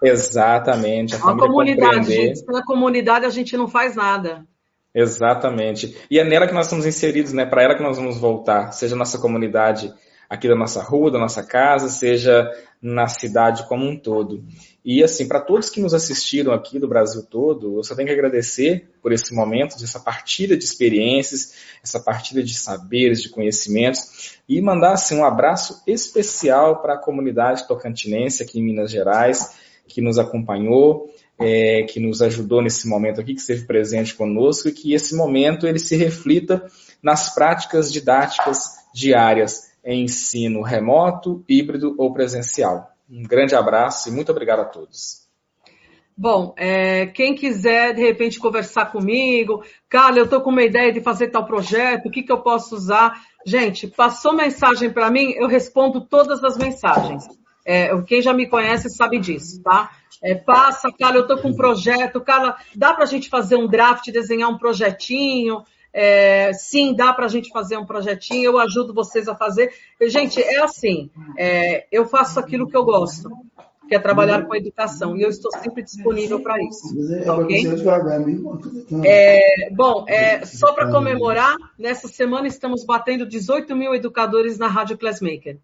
S3: Exatamente.
S2: A, a comunidade, gente, na comunidade a gente não faz nada.
S3: Exatamente. E é nela que nós estamos inseridos, né? Para ela que nós vamos voltar, seja nossa comunidade aqui da nossa rua, da nossa casa, seja na cidade como um todo. E assim, para todos que nos assistiram aqui do Brasil todo, eu só tenho que agradecer por esse momento, essa partilha de experiências, essa partilha de saberes, de conhecimentos, e mandar assim, um abraço especial para a comunidade tocantinense aqui em Minas Gerais, que nos acompanhou, é, que nos ajudou nesse momento aqui, que esteve presente conosco, e que esse momento ele se reflita nas práticas didáticas diárias em ensino remoto, híbrido ou presencial. Um grande abraço e muito obrigado a todos.
S2: Bom, é, quem quiser de repente conversar comigo, Carla, eu estou com uma ideia de fazer tal projeto, o que, que eu posso usar? Gente, passou mensagem para mim, eu respondo todas as mensagens. É, quem já me conhece sabe disso, tá? É, passa, Carla, eu estou com um projeto, Carla, dá para a gente fazer um draft, desenhar um projetinho? É, sim, dá para a gente fazer um projetinho, eu ajudo vocês a fazer. Gente, é assim, é, eu faço aquilo que eu gosto, que é trabalhar com a educação, e eu estou sempre disponível para isso. Okay? É, bom, é, só para comemorar, nessa semana estamos batendo 18 mil educadores na Rádio Classmaker.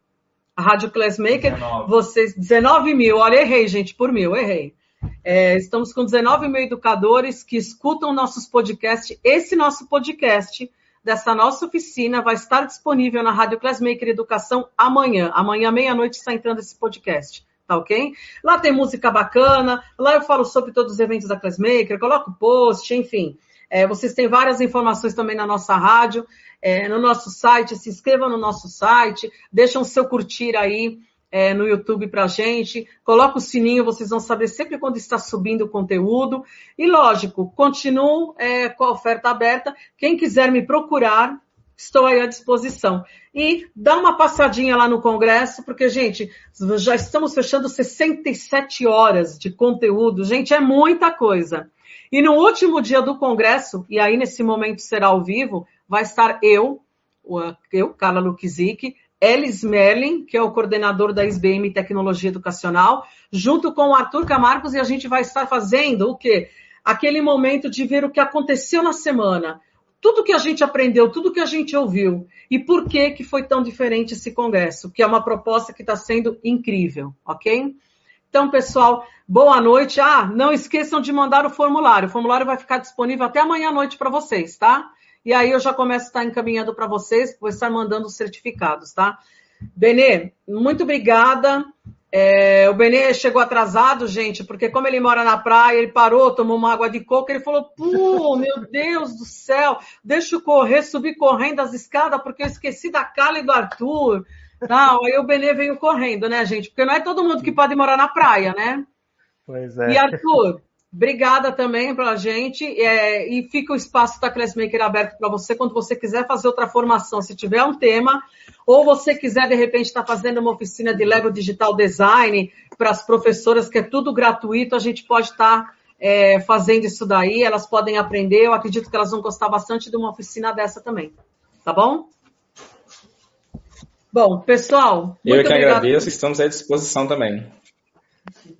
S2: A Rádio Classmaker, 19. vocês, 19 mil, olha, errei, gente, por mil, errei. É, estamos com 19 mil educadores que escutam nossos podcasts. Esse nosso podcast dessa nossa oficina vai estar disponível na Rádio Classmaker Educação amanhã. Amanhã, meia-noite, está entrando esse podcast. Tá ok? Lá tem música bacana, lá eu falo sobre todos os eventos da Classmaker, coloco post, enfim. É, vocês têm várias informações também na nossa rádio, é, no nosso site, se inscrevam no nosso site, deixam seu curtir aí é, no YouTube para a gente. Coloca o sininho, vocês vão saber sempre quando está subindo o conteúdo. E, lógico, continuo é, com a oferta aberta. Quem quiser me procurar, estou aí à disposição. E dá uma passadinha lá no Congresso, porque, gente, já estamos fechando 67 horas de conteúdo. Gente, é muita coisa. E no último dia do Congresso, e aí nesse momento será ao vivo, vai estar eu, eu, Carla Lukizik, Elis Merlin, que é o coordenador da SBM Tecnologia Educacional, junto com o Arthur Camargos, e a gente vai estar fazendo o quê? Aquele momento de ver o que aconteceu na semana, tudo que a gente aprendeu, tudo que a gente ouviu, e por que, que foi tão diferente esse congresso, que é uma proposta que está sendo incrível, ok? Então, pessoal, boa noite. Ah, não esqueçam de mandar o formulário. O formulário vai ficar disponível até amanhã à noite para vocês, tá? E aí eu já começo a estar encaminhando para vocês, vou estar mandando os certificados, tá? Benê, muito obrigada. É, o Benê chegou atrasado, gente, porque como ele mora na praia, ele parou, tomou uma água de coco, ele falou, pô, meu Deus do céu, deixa eu correr, subir correndo as escadas, porque eu esqueci da Carla e do Arthur. Não, aí o Benê veio correndo, né, gente? Porque não é todo mundo que pode morar na praia, né?
S5: Pois é.
S2: E Arthur, Obrigada também pela gente. É, e fica o espaço da Classmaker aberto para você quando você quiser fazer outra formação. Se tiver um tema, ou você quiser, de repente, estar tá fazendo uma oficina de Lego Digital Design para as professoras, que é tudo gratuito, a gente pode estar tá, é, fazendo isso daí. Elas podem aprender. Eu acredito que elas vão gostar bastante de uma oficina dessa também. Tá bom? Bom, pessoal.
S3: Eu que obrigado. agradeço, estamos à disposição também.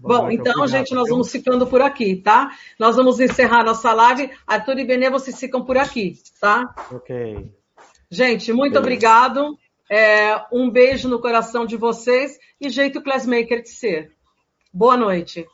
S2: Bom, então, gente, nós vamos ficando por aqui, tá? Nós vamos encerrar nossa live. Arthur e Benê, vocês ficam por aqui, tá?
S5: Ok.
S2: Gente, muito obrigado. É, um beijo no coração de vocês e jeito Classmaker de ser. Boa noite.